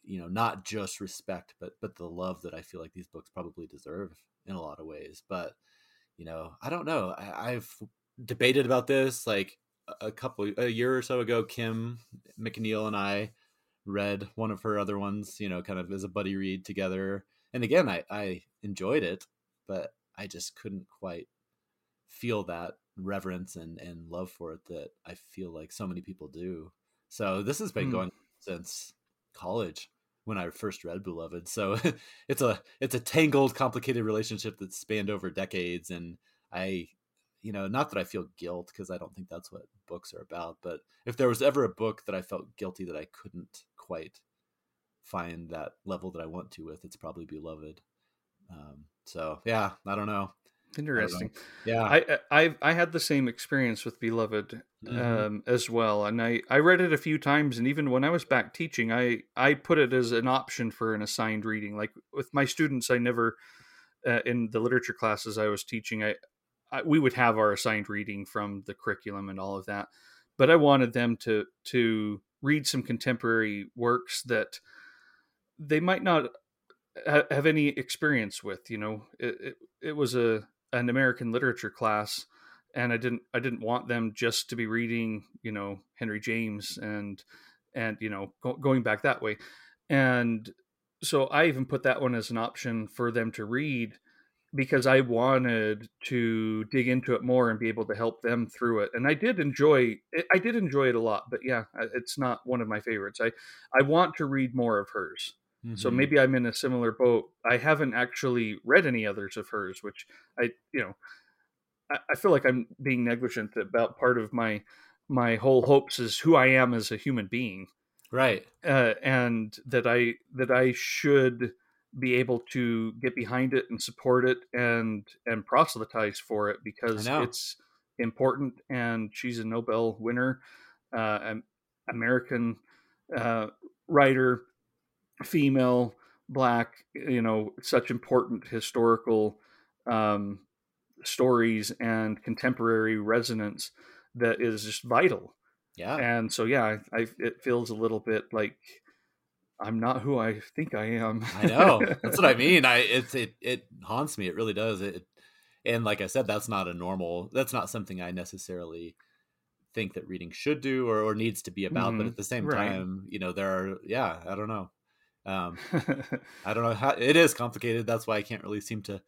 you know not just respect but but the love that i feel like these books probably deserve in a lot of ways but you know i don't know I, have debated about this like a couple a year or so ago kim mcneil and i read one of her other ones you know kind of as a buddy read together and again i i enjoyed it but i just couldn't quite feel that reverence and and love for it that i feel like so many people do so this has been mm. going since college when I first read Beloved. So it's a it's a tangled, complicated relationship that spanned over decades, and I, you know, not that I feel guilt because I don't think that's what books are about. But if there was ever a book that I felt guilty that I couldn't quite find that level that I want to with, it's probably Beloved. Um, so yeah, I don't know. Interesting. I yeah, I, I I had the same experience with Beloved mm-hmm. um, as well, and I I read it a few times, and even when I was back teaching, I I put it as an option for an assigned reading. Like with my students, I never uh, in the literature classes I was teaching, I, I we would have our assigned reading from the curriculum and all of that, but I wanted them to to read some contemporary works that they might not have any experience with. You know, it, it, it was a an American literature class, and I didn't I didn't want them just to be reading you know Henry James and and you know go, going back that way, and so I even put that one as an option for them to read because I wanted to dig into it more and be able to help them through it. And I did enjoy. I did enjoy it a lot, but yeah, it's not one of my favorites. I, I want to read more of hers. Mm-hmm. So maybe I'm in a similar boat. I haven't actually read any others of hers, which I, you know, I, I feel like I'm being negligent about part of my, my whole hopes is who I am as a human being. Right. Uh, and that I, that I should, be able to get behind it and support it and and proselytize for it because it's important and she's a Nobel winner, uh, American uh, writer, female, black, you know, such important historical um, stories and contemporary resonance that is just vital. Yeah. And so, yeah, I, I, it feels a little bit like I'm not who I think I am. I know. That's what I mean. I it's it it haunts me. It really does. It and like I said, that's not a normal. That's not something I necessarily think that reading should do or, or needs to be about. Mm, but mm-hmm. at the same right. time, you know, there are. Yeah, I don't know. Um, I don't know how it is complicated. That's why I can't really seem to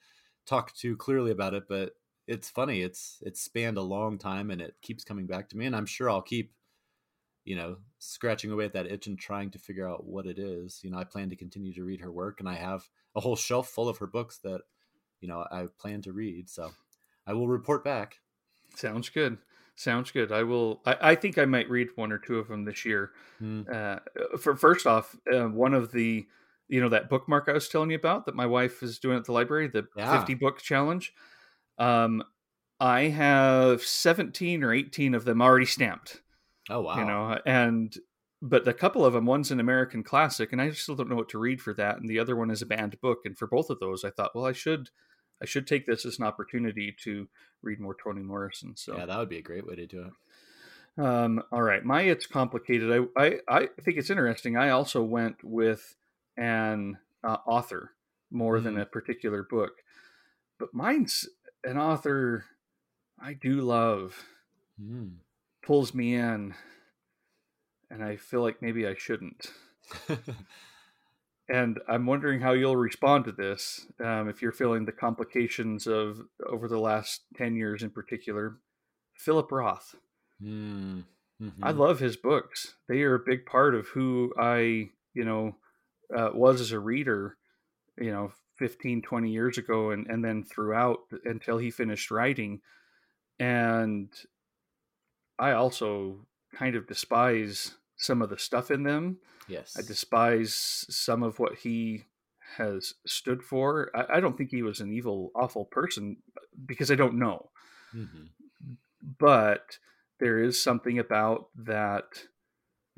talk too clearly about it. But it's funny. It's it's spanned a long time and it keeps coming back to me. And I'm sure I'll keep you know, scratching away at that itch and trying to figure out what it is. You know, I plan to continue to read her work, and I have a whole shelf full of her books that, you know, I plan to read. So I will report back. Sounds good. Sounds good. I will. I, I think I might read one or two of them this year. Mm. Uh, for first off, uh, one of the, you know, that bookmark I was telling you about that my wife is doing at the library, the yeah. fifty book challenge. Um, I have seventeen or eighteen of them already stamped. Oh wow! You know, and but a couple of them, one's an American classic, and I still don't know what to read for that, and the other one is a banned book. And for both of those, I thought, well, I should, I should take this as an opportunity to read more Toni Morrison. So yeah, that would be a great way to do it. Um, all right, my it's complicated. I, I I think it's interesting. I also went with an uh, author more mm. than a particular book, but mine's an author I do love. Mm pulls me in and I feel like maybe I shouldn't. and I'm wondering how you'll respond to this um, if you're feeling the complications of over the last 10 years in particular. Philip Roth. Mm. Mm-hmm. I love his books. They are a big part of who I, you know, uh, was as a reader, you know, 15, 20 years ago, and, and then throughout until he finished writing. And I also kind of despise some of the stuff in them. Yes. I despise some of what he has stood for. I, I don't think he was an evil, awful person because I don't know. Mm-hmm. But there is something about that.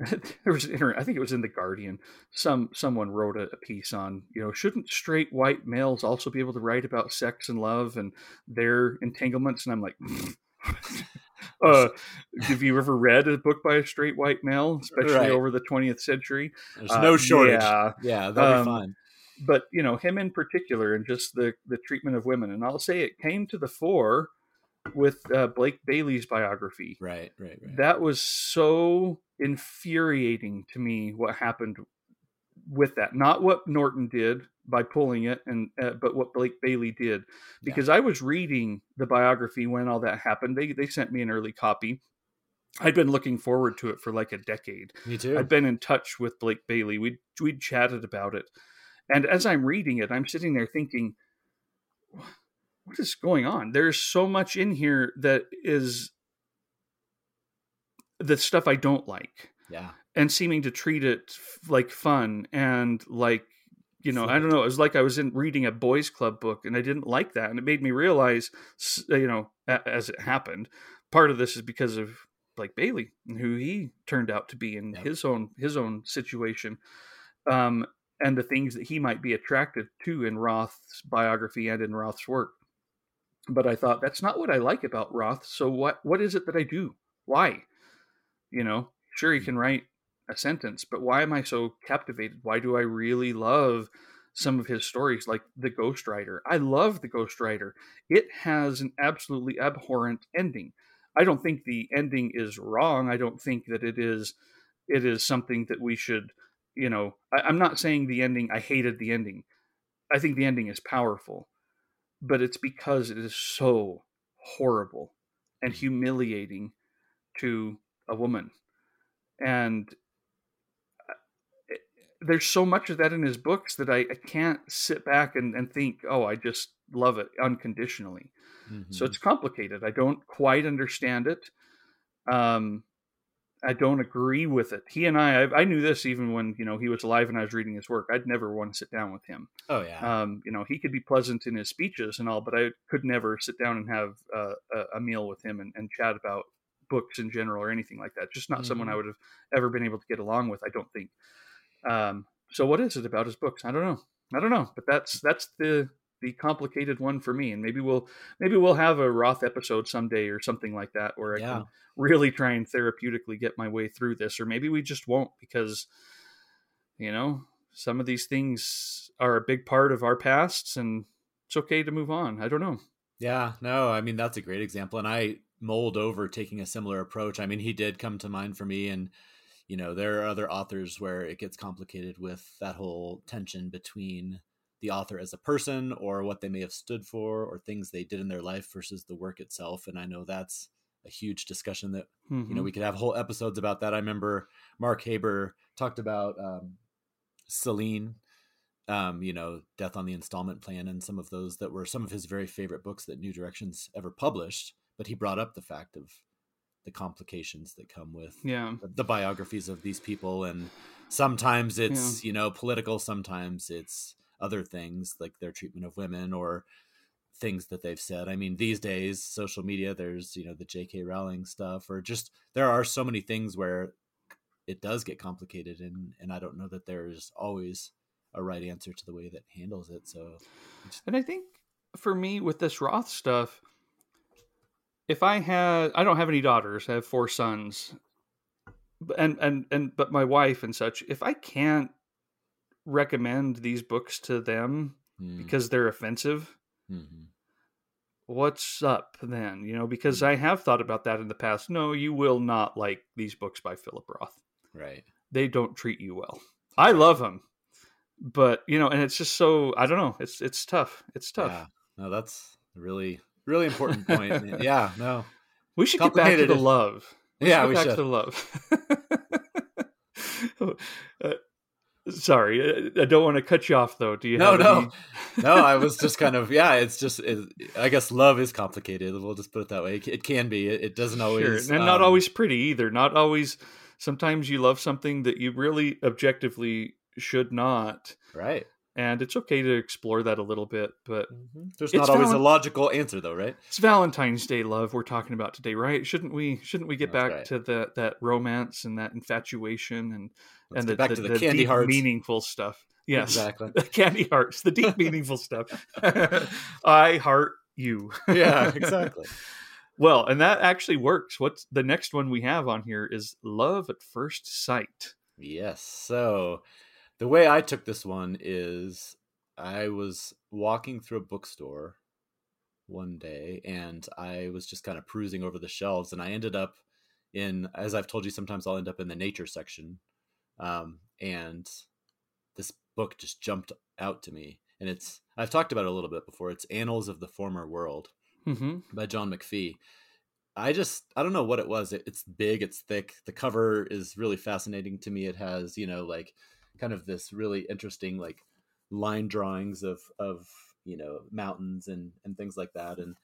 there was an inter- I think it was in the Guardian. Some someone wrote a, a, piece on you know shouldn't straight white males also be able to write about sex and love and their entanglements? And I'm like, uh, have you ever read a book by a straight white male, especially right. over the 20th century? There's uh, no shortage. Yeah, yeah, that'll um, be fine. But you know him in particular, and just the the treatment of women, and I'll say it came to the fore with uh, Blake Bailey's biography. Right, right, right. That was so infuriating to me. What happened with that? Not what Norton did, by pulling it, and uh, but what Blake Bailey did, because yeah. I was reading the biography when all that happened. They they sent me an early copy. I'd been looking forward to it for like a decade. Me too. I'd been in touch with Blake Bailey. We we'd chatted about it, and as I'm reading it, I'm sitting there thinking, what is going on? There's so much in here that is the stuff I don't like. Yeah. And seeming to treat it like fun and like you know, I don't know. It was like I was in reading a boys' club book, and I didn't like that, and it made me realize, you know, as it happened, part of this is because of like Bailey and who he turned out to be in yep. his own his own situation, um, and the things that he might be attracted to in Roth's biography and in Roth's work. But I thought that's not what I like about Roth. So what what is it that I do? Why? You know, sure he hmm. can write a sentence, but why am I so captivated? Why do I really love some of his stories, like The Ghost Writer. I love The Ghost Writer. It has an absolutely abhorrent ending. I don't think the ending is wrong. I don't think that it is it is something that we should, you know, I, I'm not saying the ending, I hated the ending. I think the ending is powerful, but it's because it is so horrible and humiliating to a woman. And there's so much of that in his books that I, I can't sit back and, and, think, oh, I just love it unconditionally. Mm-hmm. So it's complicated. I don't quite understand it. Um, I don't agree with it. He and I, I, I, knew this even when you know he was alive and I was reading his work. I'd never want to sit down with him. Oh yeah. Um, you know, he could be pleasant in his speeches and all, but I could never sit down and have uh, a, meal with him and, and, chat about books in general or anything like that. Just not mm-hmm. someone I mm-hmm. would have ever been able to get along with. I don't think. Um, so what is it about his books? I don't know. I don't know, but that's that's the the complicated one for me and maybe we'll maybe we'll have a roth episode someday or something like that where i yeah. can really try and therapeutically get my way through this or maybe we just won't because you know some of these things are a big part of our pasts and it's okay to move on i don't know yeah no i mean that's a great example and i mold over taking a similar approach i mean he did come to mind for me and you know there are other authors where it gets complicated with that whole tension between the author as a person or what they may have stood for or things they did in their life versus the work itself and i know that's a huge discussion that mm-hmm. you know we mm-hmm. could have whole episodes about that i remember mark haber talked about um, celine um, you know death on the installment plan and some of those that were some of his very favorite books that new directions ever published but he brought up the fact of the complications that come with yeah the, biographies of these people and sometimes it's yeah. you know political sometimes it's other things like their treatment of women or things that they've said. I mean, these days, social media, there's, you know, the J.K. Rowling stuff, or just there are so many things where it does get complicated. And, and I don't know that there's always a right answer to the way that handles it. So, and I think for me with this Roth stuff, if I had, I don't have any daughters, I have four sons. And, and, and, but my wife and such, if I can't recommend these books to them mm. because they're offensive, mm-hmm. what's up then? You know, because mm. I have thought about that in the past. No, you will not like these books by Philip Roth. Right. They don't treat you well. I love them, but you know, and it's just so I don't know. It's it's tough. It's tough. Yeah. No, that's really really important point. yeah. No. We should get back to the love. We yeah, we back should. to the love. uh, Sorry, I don't want to cut you off though. Do you? No, no, any... no. I was just kind of yeah. It's just it, I guess love is complicated. We'll just put it that way. It, it can be. It, it, doesn't always, sure. and um, not always pretty either. Not always. Sometimes you love something that you really objectively should not. Right. And it's okay to explore that a little bit, but mm-hmm. there's not always a logical answer, though, right? It's Valentine's Day love we're talking about today, right? Shouldn't we? Shouldn't we get That's back right. to that that romance and that infatuation and Let's and the, back the, to the, the candy hearts, meaningful stuff. Yes, exactly. The candy hearts, the deep, meaningful stuff. I heart you. yeah, exactly. well, and that actually works. What's the next one we have on here is love at first sight. Yes. So the way I took this one is I was walking through a bookstore one day and I was just kind of perusing over the shelves and I ended up in as I've told you sometimes I'll end up in the nature section um, and this book just jumped out to me. And it's I've talked about it a little bit before. It's Annals of the Former World mm-hmm. by John McPhee. I just I don't know what it was. It, it's big, it's thick. The cover is really fascinating to me. It has you know like kind of this really interesting like line drawings of of you know mountains and and things like that and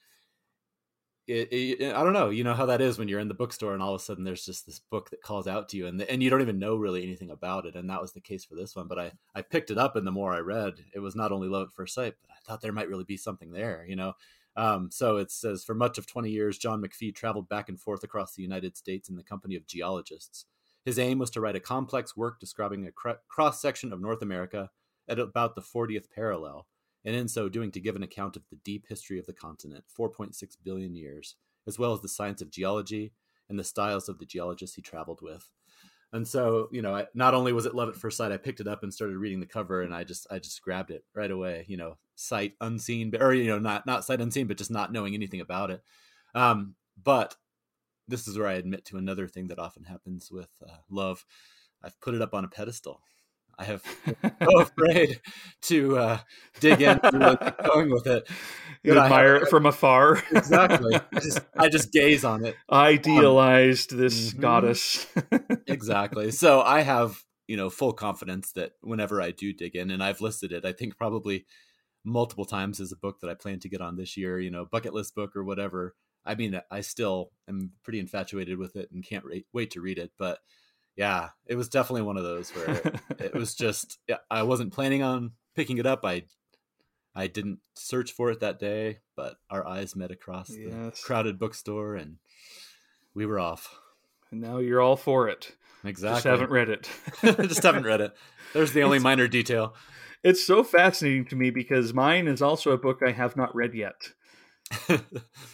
it, it, I don't know. You know how that is when you're in the bookstore and all of a sudden there's just this book that calls out to you and the, and you don't even know really anything about it. And that was the case for this one. But I I picked it up and the more I read, it was not only love at first sight, but I thought there might really be something there. You know. Um, so it says for much of 20 years, John McPhee traveled back and forth across the United States in the company of geologists. His aim was to write a complex work describing a cr- cross section of North America at about the 40th parallel and in so doing to give an account of the deep history of the continent, 4.6 billion years, as well as the science of geology and the styles of the geologists he traveled with. and so you know I, not only was it love at first sight i picked it up and started reading the cover and i just i just grabbed it right away you know sight unseen or you know not not sight unseen but just not knowing anything about it um but this is where i admit to another thing that often happens with uh, love i've put it up on a pedestal I have so afraid to uh, dig in going with it. You admire it from afar. exactly. I just, I just gaze on it. Idealized um, this mm-hmm. goddess. exactly. So I have, you know, full confidence that whenever I do dig in, and I've listed it, I think probably multiple times as a book that I plan to get on this year, you know, bucket list book or whatever. I mean, uh, I still am pretty infatuated with it and can't wait to read it. But yeah, it was definitely one of those where it, it was just yeah, I wasn't planning on picking it up. I I didn't search for it that day, but our eyes met across yes. the crowded bookstore and we were off. And now you're all for it. Exactly. Just haven't read it. Just haven't read it. There's the only it's, minor detail. It's so fascinating to me because mine is also a book I have not read yet.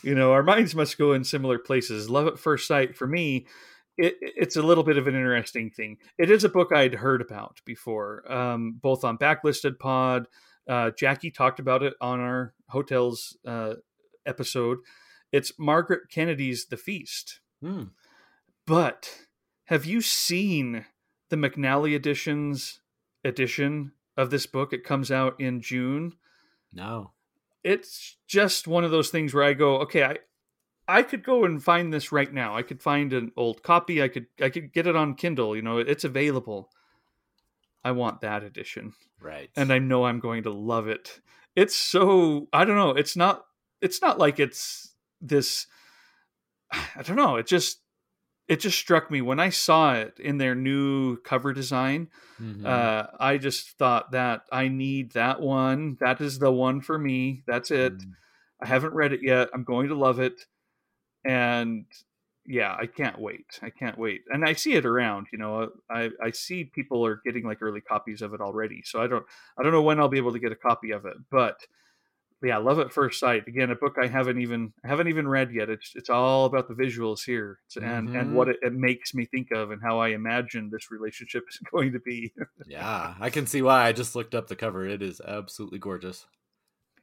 you know, our minds must go in similar places. Love at First Sight for me it, it's a little bit of an interesting thing. It is a book I'd heard about before, um, both on Backlisted Pod. Uh, Jackie talked about it on our hotels uh, episode. It's Margaret Kennedy's The Feast. Mm. But have you seen the McNally editions edition of this book? It comes out in June. No. It's just one of those things where I go, okay, I, I could go and find this right now. I could find an old copy. I could I could get it on Kindle. You know, it's available. I want that edition. Right. And I know I'm going to love it. It's so I don't know, it's not it's not like it's this I don't know, it just it just struck me when I saw it in their new cover design. Mm-hmm. Uh, I just thought that I need that one. That is the one for me. That's it. Mm. I haven't read it yet. I'm going to love it and yeah, I can't wait. I can't wait. And I see it around, you know, I, I see people are getting like early copies of it already. So I don't, I don't know when I'll be able to get a copy of it, but yeah, love at first sight. Again, a book I haven't even, I haven't even read yet. It's, it's all about the visuals here and, mm-hmm. and what it, it, makes me think of and how I imagine this relationship is going to be. yeah. I can see why I just looked up the cover. It is absolutely gorgeous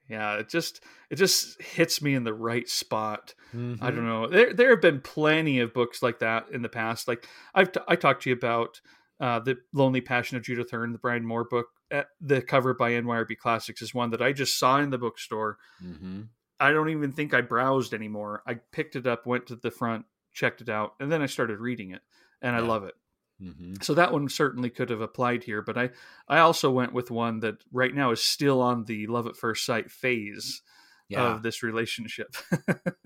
yeah it just it just hits me in the right spot mm-hmm. i don't know there there have been plenty of books like that in the past like i've t- i talked to you about uh, the lonely passion of judith hearne the brian moore book the cover by nyrb classics is one that i just saw in the bookstore mm-hmm. i don't even think i browsed anymore i picked it up went to the front checked it out and then i started reading it and yeah. i love it Mm-hmm. So that one certainly could have applied here, but I I also went with one that right now is still on the love at first sight phase yeah. of this relationship.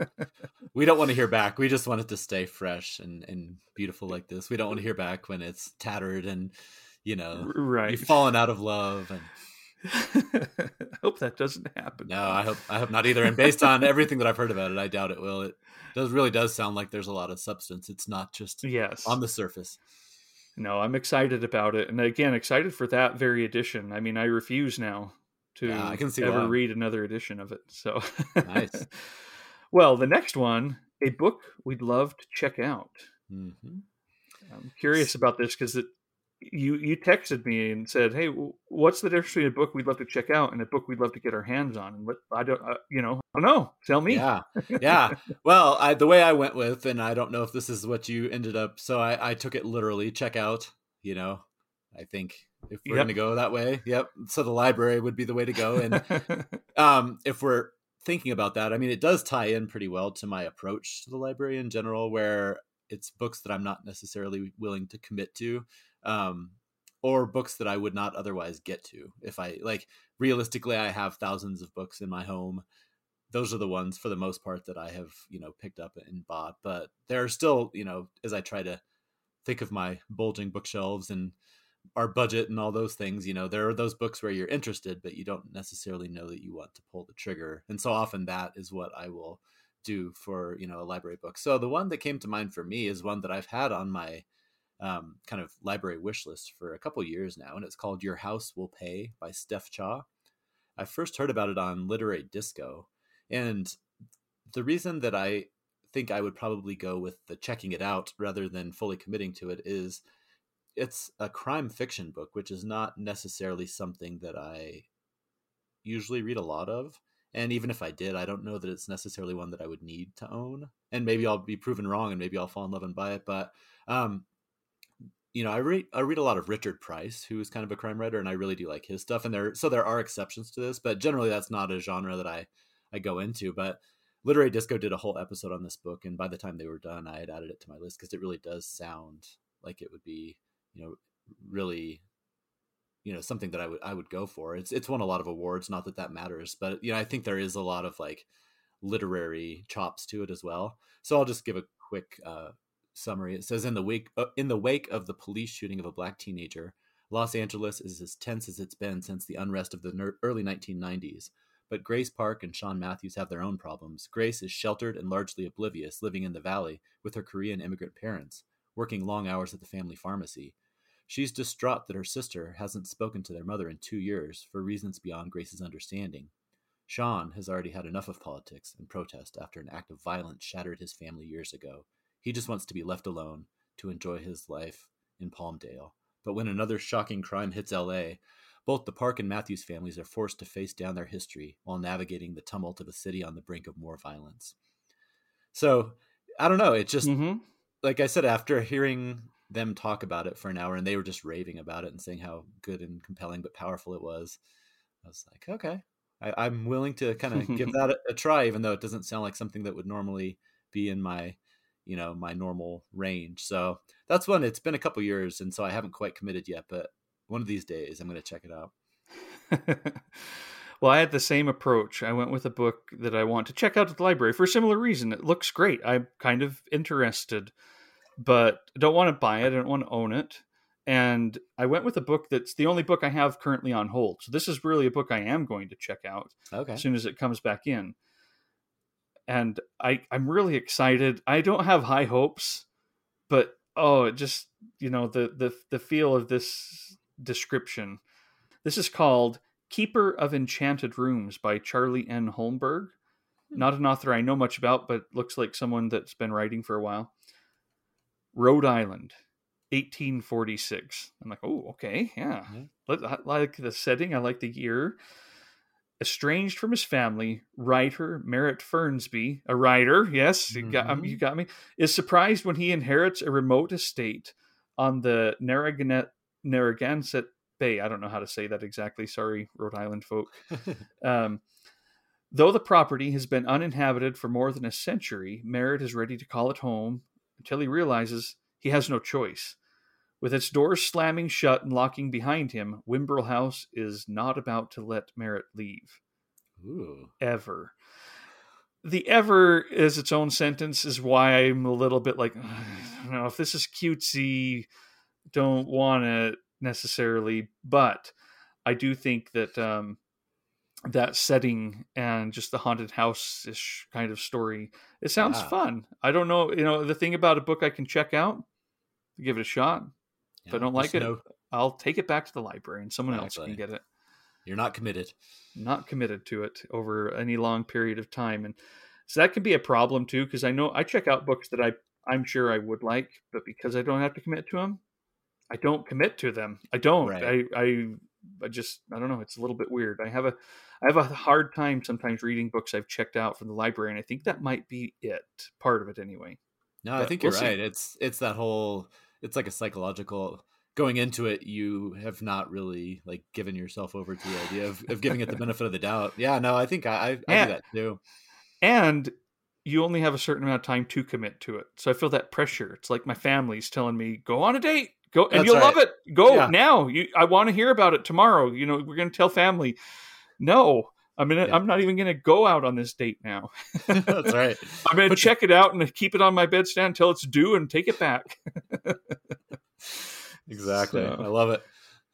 we don't want to hear back. We just want it to stay fresh and and beautiful like this. We don't want to hear back when it's tattered and you know right you've fallen out of love and I hope that doesn't happen. No, I hope I hope not either. And based on everything that I've heard about it, I doubt it will. It does really does sound like there's a lot of substance. It's not just yes on the surface no, I'm excited about it, and again, excited for that very edition. I mean, I refuse now to yeah, I can see ever why. read another edition of it. So nice. well, the next one, a book we'd love to check out. Mm-hmm. I'm curious about this because it you you texted me and said, "Hey, what's the difference between a book we'd love to check out and a book we'd love to get our hands on?" And what I don't, uh, you know, I don't know. Tell me. Yeah, yeah. well, I, the way I went with, and I don't know if this is what you ended up. So I, I took it literally. Check out. You know, I think if we're yep. going to go that way, yep. So the library would be the way to go. And um, if we're thinking about that, I mean, it does tie in pretty well to my approach to the library in general, where it's books that I'm not necessarily willing to commit to um, or books that I would not otherwise get to. If I like realistically, I have thousands of books in my home. Those are the ones for the most part that I have, you know, picked up and bought. But there are still, you know, as I try to think of my bulging bookshelves and our budget and all those things, you know, there are those books where you're interested, but you don't necessarily know that you want to pull the trigger. And so often that is what I will do for, you know, a library book. So the one that came to mind for me is one that I've had on my um, kind of library wish list for a couple years now, and it's called Your House Will Pay by Steph Cha. I first heard about it on Literary Disco, and the reason that I think I would probably go with the checking it out rather than fully committing to it is it's a crime fiction book, which is not necessarily something that I usually read a lot of. And even if I did, I don't know that it's necessarily one that I would need to own. And maybe I'll be proven wrong, and maybe I'll fall in love and buy it. But um, you know, I read I read a lot of Richard Price, who is kind of a crime writer, and I really do like his stuff. And there, so there are exceptions to this, but generally that's not a genre that I I go into. But Literary Disco did a whole episode on this book, and by the time they were done, I had added it to my list because it really does sound like it would be, you know, really, you know, something that I would I would go for. It's it's won a lot of awards. Not that that matters, but you know, I think there is a lot of like literary chops to it as well. So I'll just give a quick uh, summary. It says in the wake uh, in the wake of the police shooting of a black teenager, Los Angeles is as tense as it's been since the unrest of the ner- early 1990s. But Grace Park and Sean Matthews have their own problems. Grace is sheltered and largely oblivious, living in the valley with her Korean immigrant parents, working long hours at the family pharmacy. She's distraught that her sister hasn't spoken to their mother in two years for reasons beyond Grace's understanding. Sean has already had enough of politics and protest after an act of violence shattered his family years ago. He just wants to be left alone to enjoy his life in Palmdale. But when another shocking crime hits LA, both the Park and Matthews families are forced to face down their history while navigating the tumult of a city on the brink of more violence. So, I don't know. It just, mm-hmm. like I said, after hearing them talk about it for an hour and they were just raving about it and saying how good and compelling but powerful it was, I was like, okay, I, am willing to kind of give that a, a try, even though it doesn't sound like something that would normally be in my you know my normal range. So that's one it's been a couple years and so i haven't quite committed yet but one of these days i'm going to check it out. Well i had the same approach. I went with a book that i want to check out at the library for a similar reason. It looks great. I'm kind of interested but I don't want to buy it. I don't want to own it. And i went with a book that's the only book i have currently on hold. So this is really a book i am going to check out okay. as soon as it comes back in and i i'm really excited i don't have high hopes but oh it just you know the the the feel of this description. This is called Keeper of Enchanted Rooms by Charlie N. Holmberg. Hmm. Not an author I know much about, but looks like someone that's been writing for a while. Rhode Island, 1846. I'm like, oh, okay, yeah. Mm-hmm. I like the setting, I like the year. Estranged from his family, writer Merritt Fernsby, a writer, yes, mm-hmm. you, got, um, you got me, is surprised when he inherits a remote estate on the Narragansett Narragansett Bay. I don't know how to say that exactly. Sorry, Rhode Island folk. um, though the property has been uninhabited for more than a century, Merritt is ready to call it home until he realizes he has no choice. With its doors slamming shut and locking behind him, Whimbrel House is not about to let Merritt leave. Ooh. Ever. The ever as its own sentence is why I'm a little bit like, I don't know if this is cutesy don't want it necessarily, but I do think that um, that setting and just the haunted house ish kind of story, it sounds yeah. fun. I don't know, you know, the thing about a book I can check out, give it a shot. Yeah, if I don't like it, no... I'll take it back to the library and someone else can get it. You're not committed. Not committed to it over any long period of time, and so that can be a problem too. Because I know I check out books that I I'm sure I would like, but because I don't have to commit to them, I don't commit to them. I don't. Right. I, I I just I don't know. It's a little bit weird. I have a I have a hard time sometimes reading books I've checked out from the library, and I think that might be it. Part of it, anyway. No, but I think you're we'll right. See. It's it's that whole. It's like a psychological. Going into it, you have not really like given yourself over to the idea of, of giving it the benefit of the doubt. Yeah, no, I think I, I, I do that too. And you only have a certain amount of time to commit to it. So I feel that pressure. It's like my family's telling me, go on a date, Go and That's you'll right. love it. Go yeah. now. You, I want to hear about it tomorrow. You know, we're going to tell family. No, I mean, yeah. I'm not even going to go out on this date now. That's right. I'm going to check it out and keep it on my bedstand until it's due and take it back. exactly. So. I love it.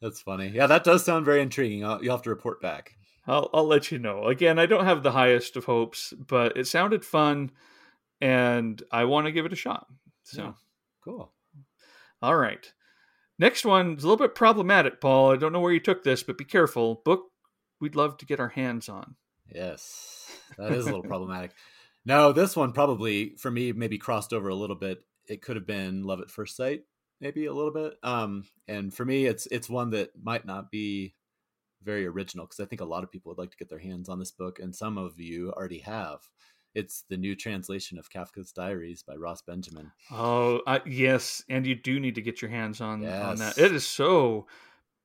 That's funny. Yeah, that does sound very intriguing. I'll, you'll have to report back. I'll, I'll let you know. Again, I don't have the highest of hopes, but it sounded fun, and I want to give it a shot. So yeah. cool. All right. Next one is a little bit problematic, Paul. I don't know where you took this, but be careful. Book we'd love to get our hands on. Yes, that is a little problematic. No, this one probably for me maybe crossed over a little bit. It could have been Love at First Sight maybe a little bit. Um, and for me, it's it's one that might not be very original because I think a lot of people would like to get their hands on this book, and some of you already have. It's the new translation of Kafka's Diaries by Ross Benjamin. Oh, uh, yes, and you do need to get your hands on yes. on that. It is so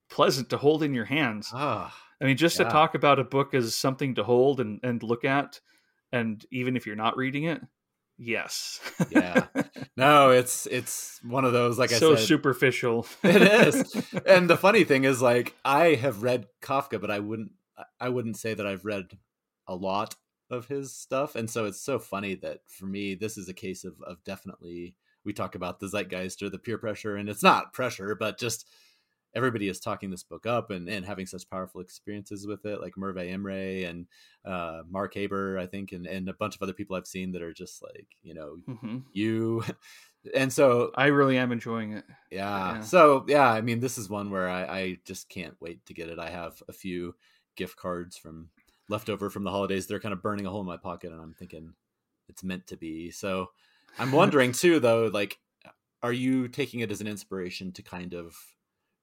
pleasant to hold in your hands. Ah, I mean, just yeah. to talk about a book as something to hold and and look at, and even if you're not reading it, yes, yeah, no, it's it's one of those like so I said, superficial. it is, and the funny thing is, like I have read Kafka, but I wouldn't I wouldn't say that I've read a lot of his stuff and so it's so funny that for me this is a case of of definitely we talk about the zeitgeist or the peer pressure and it's not pressure but just everybody is talking this book up and, and having such powerful experiences with it like Merve Emre and uh, Mark Haber I think and, and a bunch of other people I've seen that are just like you know mm-hmm. you and so I really am enjoying it yeah. yeah. so yeah I mean this is one where I, I just can't wait to get it I have a few gift cards from leftover from the holidays. They're kind of burning a hole in my pocket, and I'm thinking it's meant to be. So I'm wondering too, though, like, are you taking it as an inspiration to kind of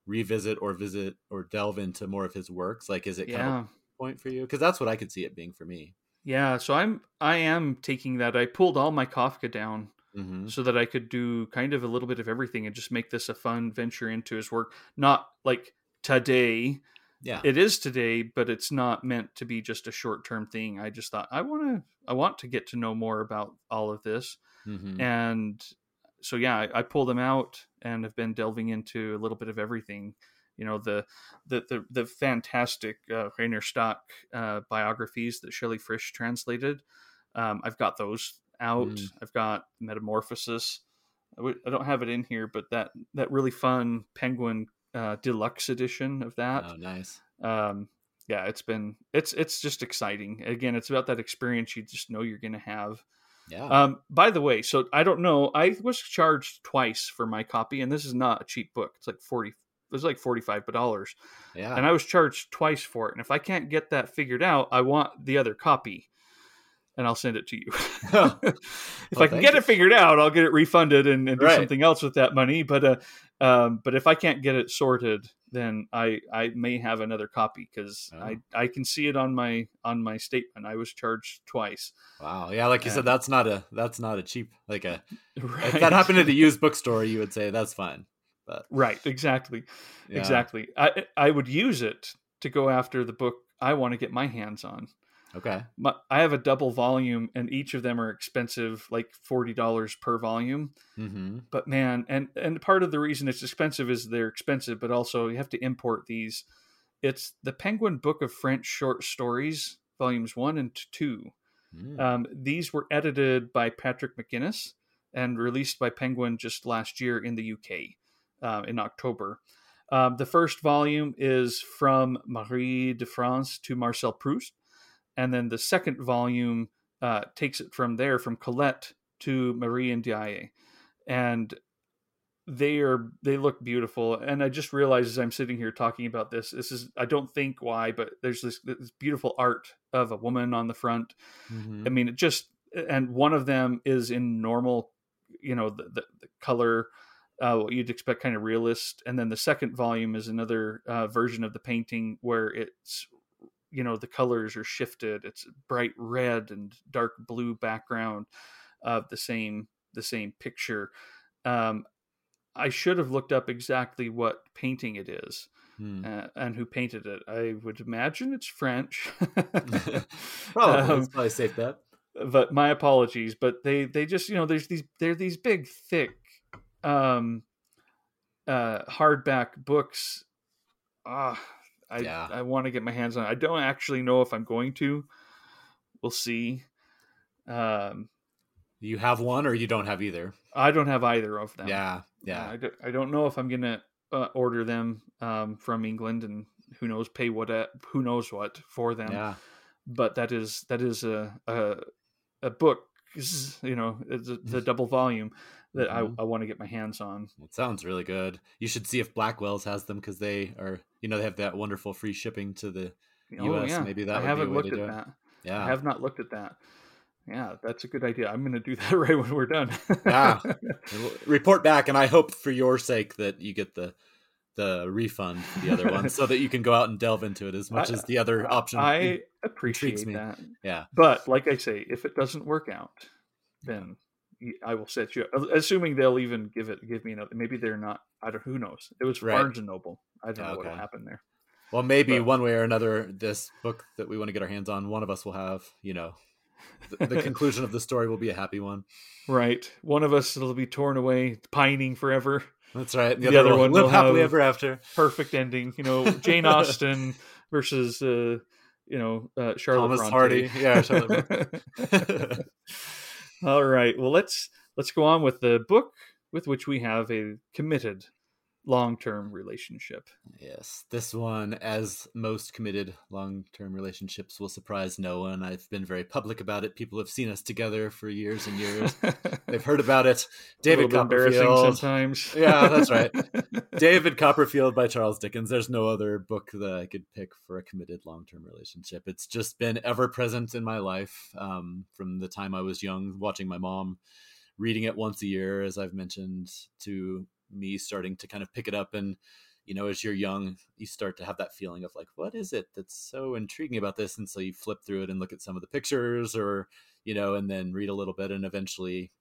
revisit or visit or delve into more of his works? Like, is it kind yeah. of point for you? Because that's what I could see it being for me. Yeah, so I'm I am taking that. I pulled all my Kafka down mm-hmm. so that I could do kind of a little bit of everything and just make this a fun venture into his work. Not like today yeah it is today but it's not meant to be just a short term thing i just thought i want to i want to get to know more about all of this mm-hmm. and so yeah I, I pulled them out and have been delving into a little bit of everything you know the the the, the fantastic uh, Reiner Stach uh, biographies that Shelley Frisch translated. Um, I've got those out. Mm. I've got Metamorphosis. I w- I don't have it in here, but that that really fun Penguin uh, deluxe edition of that. Oh, nice. Um, yeah, it's been it's it's just exciting. Again, it's about that experience you just know you're going to have. Yeah. Um, by the way, so I don't know. I was charged twice for my copy, and this is not a cheap book. It's like forty. It was like forty five dollars. Yeah. And I was charged twice for it. And if I can't get that figured out, I want the other copy and I'll send it to you. if well, I can get you. it figured out, I'll get it refunded and, and do right. something else with that money. But uh, um, but if I can't get it sorted, then I I may have another copy because oh. I I can see it on my on my statement. I was charged twice. Wow. Yeah, like you and, said, that's not a that's not a cheap like a right. if that happened at a used bookstore, you would say that's fine. But right, exactly, yeah. exactly. I I would use it to go after the book I want to get my hands on. Okay. My, I have a double volume, and each of them are expensive, like forty dollars per volume. Mm-hmm. But man, and and part of the reason it's expensive is they're expensive, but also you have to import these. It's the Penguin Book of French Short Stories, volumes one and two. Mm. Um, these were edited by Patrick McGuinness and released by Penguin just last year in the UK uh, in October. Um, the first volume is from Marie de France to Marcel Proust and then the second volume uh, takes it from there from Colette to Marie NDiaye, and they are they look beautiful. And I just realized as I'm sitting here talking about this, this is I don't think why, but there's this, this beautiful art of a woman on the front. Mm-hmm. I mean, it just and one of them is in normal, you know, the, the, the color. Uh, what you'd expect, kind of realist, and then the second volume is another uh, version of the painting where it's you know the colors are shifted it's bright red and dark blue background of the same the same picture. Um, i should have looked up exactly what painting it is hmm. uh, and who painted it. I would imagine it's french. Probably, um, probably safe bet. but my apologies but they they just you know there's these they're these big thick um uh hardback books. Ah I yeah. I want to get my hands on. It. I don't actually know if I'm going to. We'll see. Um, you have one, or you don't have either. I don't have either of them. Yeah, yeah. I, do, I don't know if I'm gonna uh, order them um, from England, and who knows, pay what uh, who knows what for them. Yeah. But that is that is a a, a book. You know, it's a, the double volume that mm-hmm. I, I want to get my hands on. It sounds really good. You should see if Blackwell's has them because they are, you know, they have that wonderful free shipping to the oh, U.S. Yeah. Maybe that I haven't looked at that. Yeah, I have not looked at that. Yeah, that's a good idea. I'm going to do that right when we're done. yeah, report back, and I hope for your sake that you get the the refund the other one, so that you can go out and delve into it as much I, as the other option. I appreciate that. Yeah, but like I say, if it doesn't work out, then I will set you up. Assuming they'll even give it, give me another. Maybe they're not. I don't. Who knows? It was right. Barnes and Noble. I don't know okay. what'll happen there. Well, maybe but, one way or another, this book that we want to get our hands on, one of us will have, you know, the, the conclusion of the story will be a happy one. Right. One of us will be torn away, pining forever. That's right. The, the other, other one will live happily ever after. Perfect ending. You know, Jane Austen versus, uh, you know, uh, Charlotte Thomas Bronte. Hardy. Yeah, Charlotte. All right. Well, let's let's go on with the book with which we have a committed long term relationship. Yes, this one, as most committed long term relationships, will surprise no one. I've been very public about it. People have seen us together for years and years. They've heard about it. David Copperfield. sometimes. yeah, that's right. David Copperfield by Charles Dickens. There's no other book that I could pick for a committed long term relationship. It's just been ever present in my life um, from the time I was young, watching my mom reading it once a year, as I've mentioned, to me starting to kind of pick it up and you know as you're young you start to have that feeling of like what is it that's so intriguing about this? And so you flip through it and look at some of the pictures or you know and then read a little bit and eventually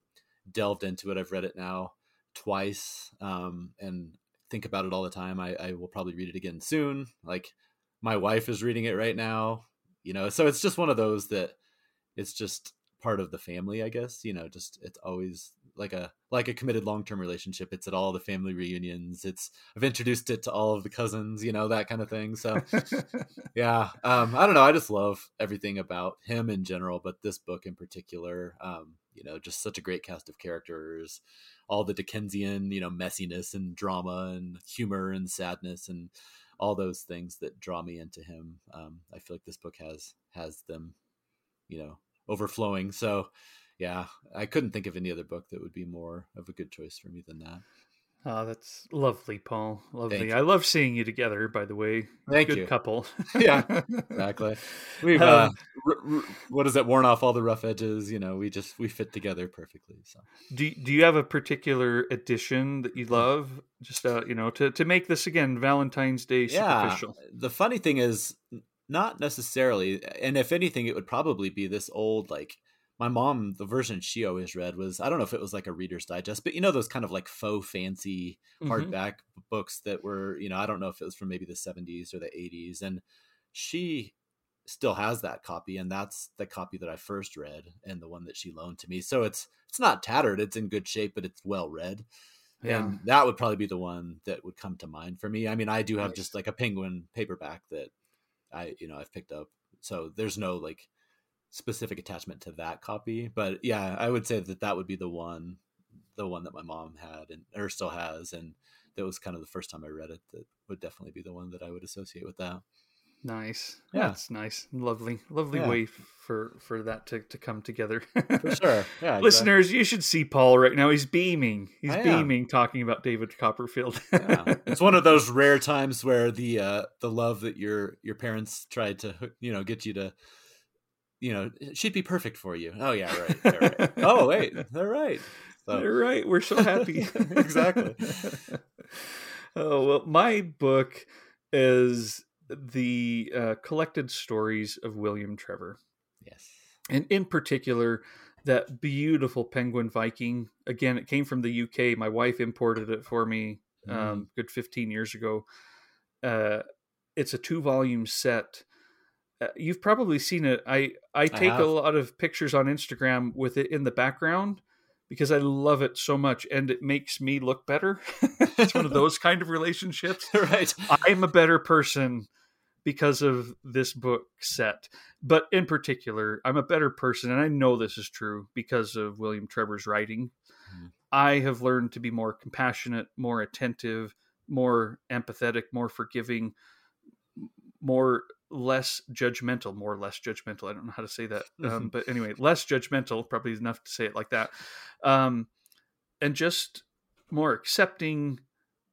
delved into it. I've read it now twice um, and think about it all the time. I, I will probably read it again soon. Like my wife is reading it right now you know? So it's just one of those that it's just part of the family i guess you know just it's always like a like a committed long-term relationship. It's at all the family reunions. It's i've introduced it to all of the cousins you know that kind of thing. So yeah um i don't know i just love everything about him in general but this book in particular um you know just such a great cast of characters. All the dickensian you know messiness and drama and humor and sadness and all those things that draw me into him. Um i feel like this book has has them you know overflowing. So yeah, I couldn't think of any other book that would be more of a good choice for me than that. Oh, that's lovely, Paul. Lovely. I love seeing you together. By the way, thank good you. Couple. yeah, exactly. We've uh, um, r- r- what is it? Worn off all the rough edges. You know, we just we fit together perfectly. So, do do you have a particular edition that you love? Just uh, you know, to to make this again Valentine's Day superficial. Yeah. The funny thing is, not necessarily, and if anything, it would probably be this old like my mom the version she always read was i don't know if it was like a reader's digest but you know those kind of like faux fancy mm-hmm. hardback mm-hmm. books that were you know i don't know if it was from maybe the 70s or the 80s and she still has that copy and that's the copy that i first read and the one that she loaned to me so it's it's not tattered it's in good shape but it's well read yeah. and that would probably be the one that would come to mind for me i mean i do have nice. just like a penguin paperback that i you know i've picked up so there's no like specific attachment to that copy but yeah i would say that that would be the one the one that my mom had and or still has and that was kind of the first time i read it that would definitely be the one that i would associate with that. Nice. Yeah. It's nice. Lovely lovely yeah. way for for that to, to come together. For sure. Yeah listeners exactly. you should see paul right now. He's beaming. He's beaming talking about david copperfield. Yeah. it's one of those rare times where the uh the love that your your parents tried to you know get you to you know, she'd be perfect for you. Oh yeah, right. right. oh wait, they're right. So. They're right. We're so happy. exactly. oh well, my book is the uh, collected stories of William Trevor. Yes, and in particular, that beautiful Penguin Viking. Again, it came from the UK. My wife imported it for me um, mm. good fifteen years ago. Uh, it's a two volume set you've probably seen it. I I take I a lot of pictures on Instagram with it in the background because I love it so much and it makes me look better. it's one of those kind of relationships. right. I'm a better person because of this book set. But in particular, I'm a better person and I know this is true because of William Trevor's writing. Mm. I have learned to be more compassionate, more attentive, more empathetic, more forgiving, more less judgmental, more less judgmental. I don't know how to say that, um, but anyway, less judgmental. Probably enough to say it like that, um, and just more accepting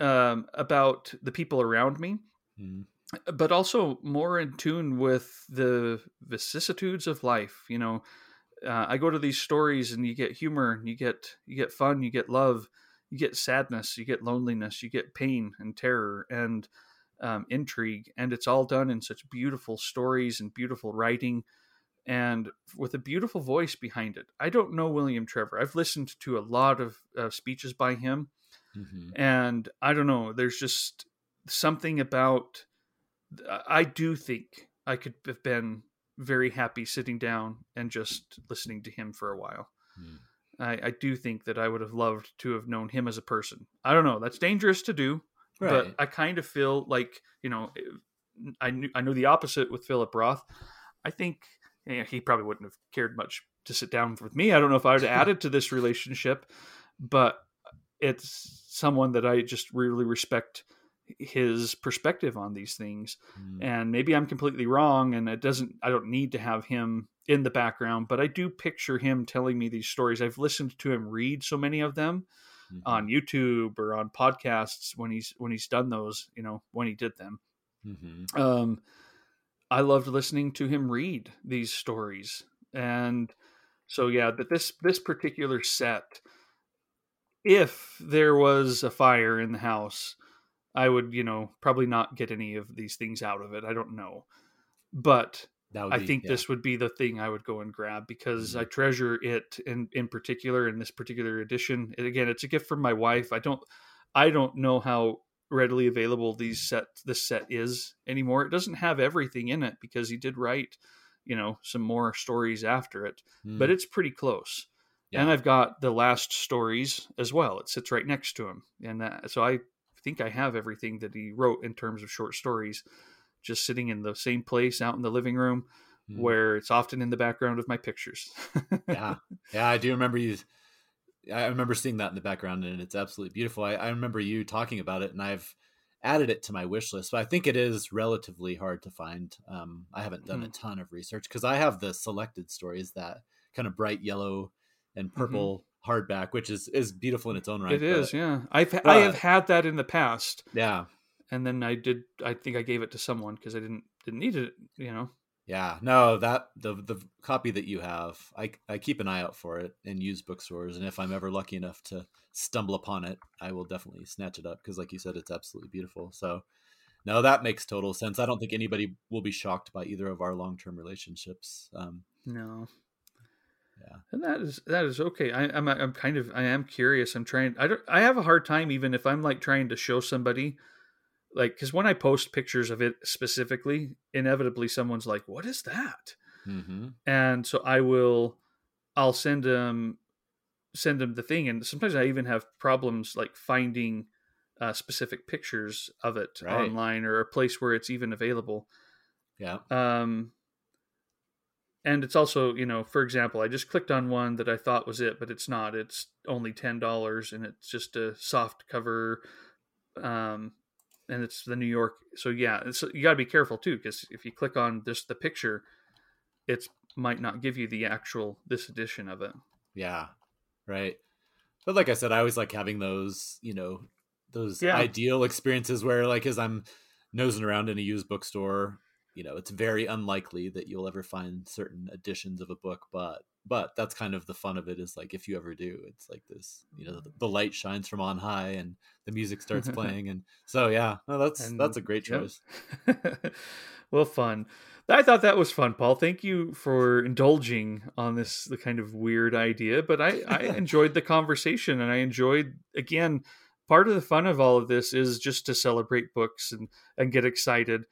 um, about the people around me, mm. but also more in tune with the vicissitudes of life. You know, uh, I go to these stories and you get humor and you get you get fun, you get love, you get sadness, you get loneliness, you get pain and terror and um, intrigue, and it's all done in such beautiful stories and beautiful writing, and with a beautiful voice behind it. I don't know William Trevor. I've listened to a lot of uh, speeches by him, mm-hmm. and I don't know. There's just something about. I do think I could have been very happy sitting down and just listening to him for a while. Mm. I, I, do think that I would have loved to have known him as a person. I don't know. That's dangerous to do, right. but I kind of feel like you know, I knew I knew the opposite with Philip Roth. I think you know, he probably wouldn't have cared much to sit down with me. I don't know if I would have added to this relationship, but it's someone that I just really respect his perspective on these things mm. and maybe i'm completely wrong and it doesn't i don't need to have him in the background but i do picture him telling me these stories i've listened to him read so many of them mm-hmm. on youtube or on podcasts when he's when he's done those you know when he did them mm-hmm. um i loved listening to him read these stories and so yeah but this this particular set if there was a fire in the house I would, you know, probably not get any of these things out of it. I don't know. But I think yeah. this would be the thing I would go and grab because mm-hmm. I treasure it in in particular in this particular edition. And again, it's a gift from my wife. I don't I don't know how readily available these set this set is anymore. It doesn't have everything in it because he did write, you know, some more stories after it, mm. but it's pretty close. Yeah. And I've got the last stories as well. It sits right next to him, and uh, so I think I have everything that he wrote in terms of short stories, just sitting in the same place out in the living room, mm. where it's often in the background of my pictures. yeah, yeah, I do remember you. I remember seeing that in the background, and it's absolutely beautiful. I, I remember you talking about it, and I've added it to my wish list. But I think it is relatively hard to find. Um, I haven't done mm. a ton of research because I have the selected stories that kind of bright yellow and mm-hmm. purple hardback, which is is beautiful in its own right. It is, but, yeah. I've but, I have had that in the past. Yeah. And then I did. I think I gave it to someone because I didn't didn't need it. You know. Yeah. No, that the the copy that you have, I I keep an eye out for it in used bookstores, and if I'm ever lucky enough to stumble upon it, I will definitely snatch it up because, like you said, it's absolutely beautiful. So. No, that makes total sense. I don't think anybody will be shocked by either of our long term relationships. Um, no, yeah and that is that is okay I, am I'm, I'm kind of i am curious i'm trying i don't i have a hard time even if i'm like trying to show somebody like because when i post pictures of it specifically inevitably someone's like what is that mm-hmm. and so i will i'll send them send them the thing and sometimes i even have problems like finding uh, specific pictures of it right. online or a place where it's even available yeah um and it's also you know for example i just clicked on one that i thought was it but it's not it's only ten dollars and it's just a soft cover um and it's the new york so yeah it's, you got to be careful too because if you click on this the picture it might not give you the actual this edition of it yeah right but like i said i always like having those you know those yeah. ideal experiences where like as i'm nosing around in a used bookstore you know it's very unlikely that you'll ever find certain editions of a book but but that's kind of the fun of it is like if you ever do it's like this you know the, the light shines from on high and the music starts playing and so yeah no, that's and, that's a great choice. Yep. well fun. I thought that was fun paul. Thank you for indulging on this the kind of weird idea but i i enjoyed the conversation and i enjoyed again part of the fun of all of this is just to celebrate books and and get excited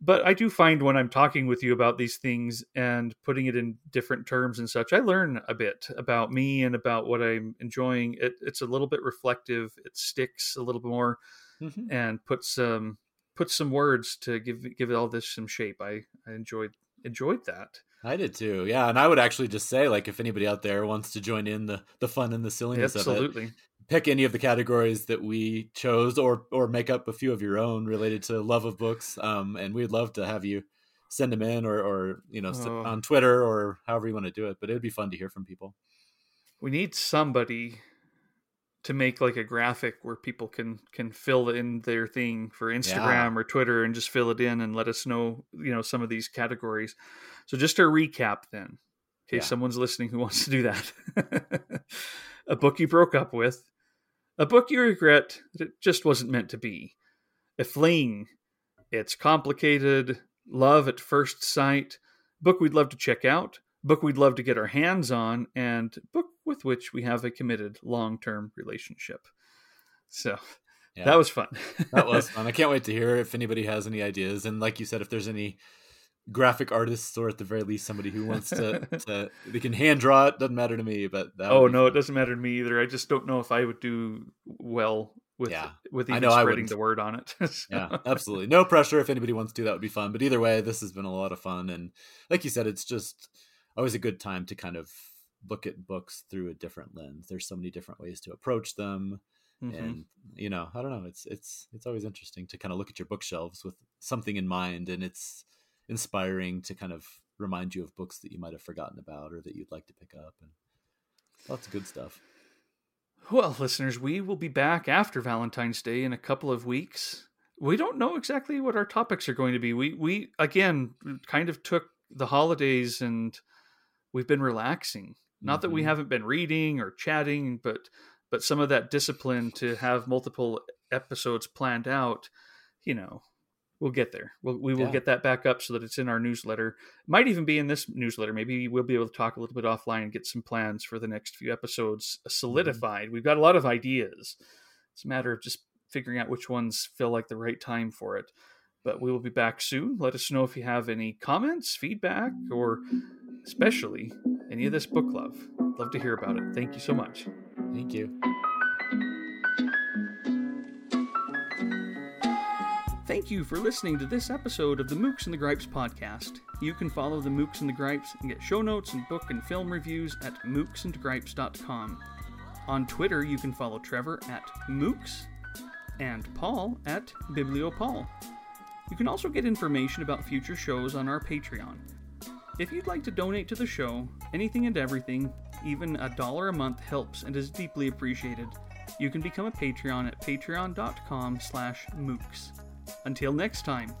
but I do find when I'm talking with you about these things and putting it in different terms and such, I learn a bit about me and about what I'm enjoying. It, it's a little bit reflective. It sticks a little bit more mm-hmm. and puts some puts some words to give give all this some shape. I, I enjoyed enjoyed that. I did too. Yeah, and I would actually just say, like, if anybody out there wants to join in the the fun and the silliness Absolutely. of it, pick any of the categories that we chose or or make up a few of your own related to love of books um, and we'd love to have you send them in or or you know oh. on twitter or however you want to do it but it'd be fun to hear from people we need somebody to make like a graphic where people can can fill in their thing for instagram yeah. or twitter and just fill it in and let us know you know some of these categories so just to recap then case yeah. someone's listening who wants to do that. a book you broke up with, a book you regret that it just wasn't meant to be, a fling, it's complicated, love at first sight, book we'd love to check out, book we'd love to get our hands on, and book with which we have a committed long term relationship. So yeah. that was fun. that was fun. I can't wait to hear if anybody has any ideas. And like you said, if there's any graphic artists or at the very least somebody who wants to, to they can hand draw it doesn't matter to me but oh no fun. it doesn't matter to me either i just don't know if i would do well with yeah. with even I know spreading the word on it so. yeah absolutely no pressure if anybody wants to do that would be fun but either way this has been a lot of fun and like you said it's just always a good time to kind of look at books through a different lens there's so many different ways to approach them mm-hmm. and you know i don't know it's it's it's always interesting to kind of look at your bookshelves with something in mind and it's inspiring to kind of remind you of books that you might have forgotten about or that you'd like to pick up and lots of good stuff. Well, listeners, we will be back after Valentine's Day in a couple of weeks. We don't know exactly what our topics are going to be. We we again kind of took the holidays and we've been relaxing. Not mm-hmm. that we mm-hmm. haven't been reading or chatting, but but some of that discipline to have multiple episodes planned out, you know, we'll get there. We'll, we will yeah. get that back up so that it's in our newsletter. Might even be in this newsletter. Maybe we'll be able to talk a little bit offline and get some plans for the next few episodes mm-hmm. solidified. Mm-hmm. We've got a lot of ideas. It's a matter of just figuring out which ones feel like the right time for it. But we will be back soon. Let us know if you have any comments, feedback, or especially any of this book love. Love to hear about it. Thank you so much. Thank you. Thank you for listening to this episode of the Mookse and the Gripes podcast. You can follow the Mookse and the Gripes and get show notes and book and film reviews at mookseandgripes.com. On Twitter, you can follow Trevor at Mookse and Paul at BiblioPaul. You can also get information about future shows on our Patreon. If you'd like to donate to the show, anything and everything, even a dollar a month helps and is deeply appreciated. You can become a Patreon at patreon.com slash mookse. Until next time,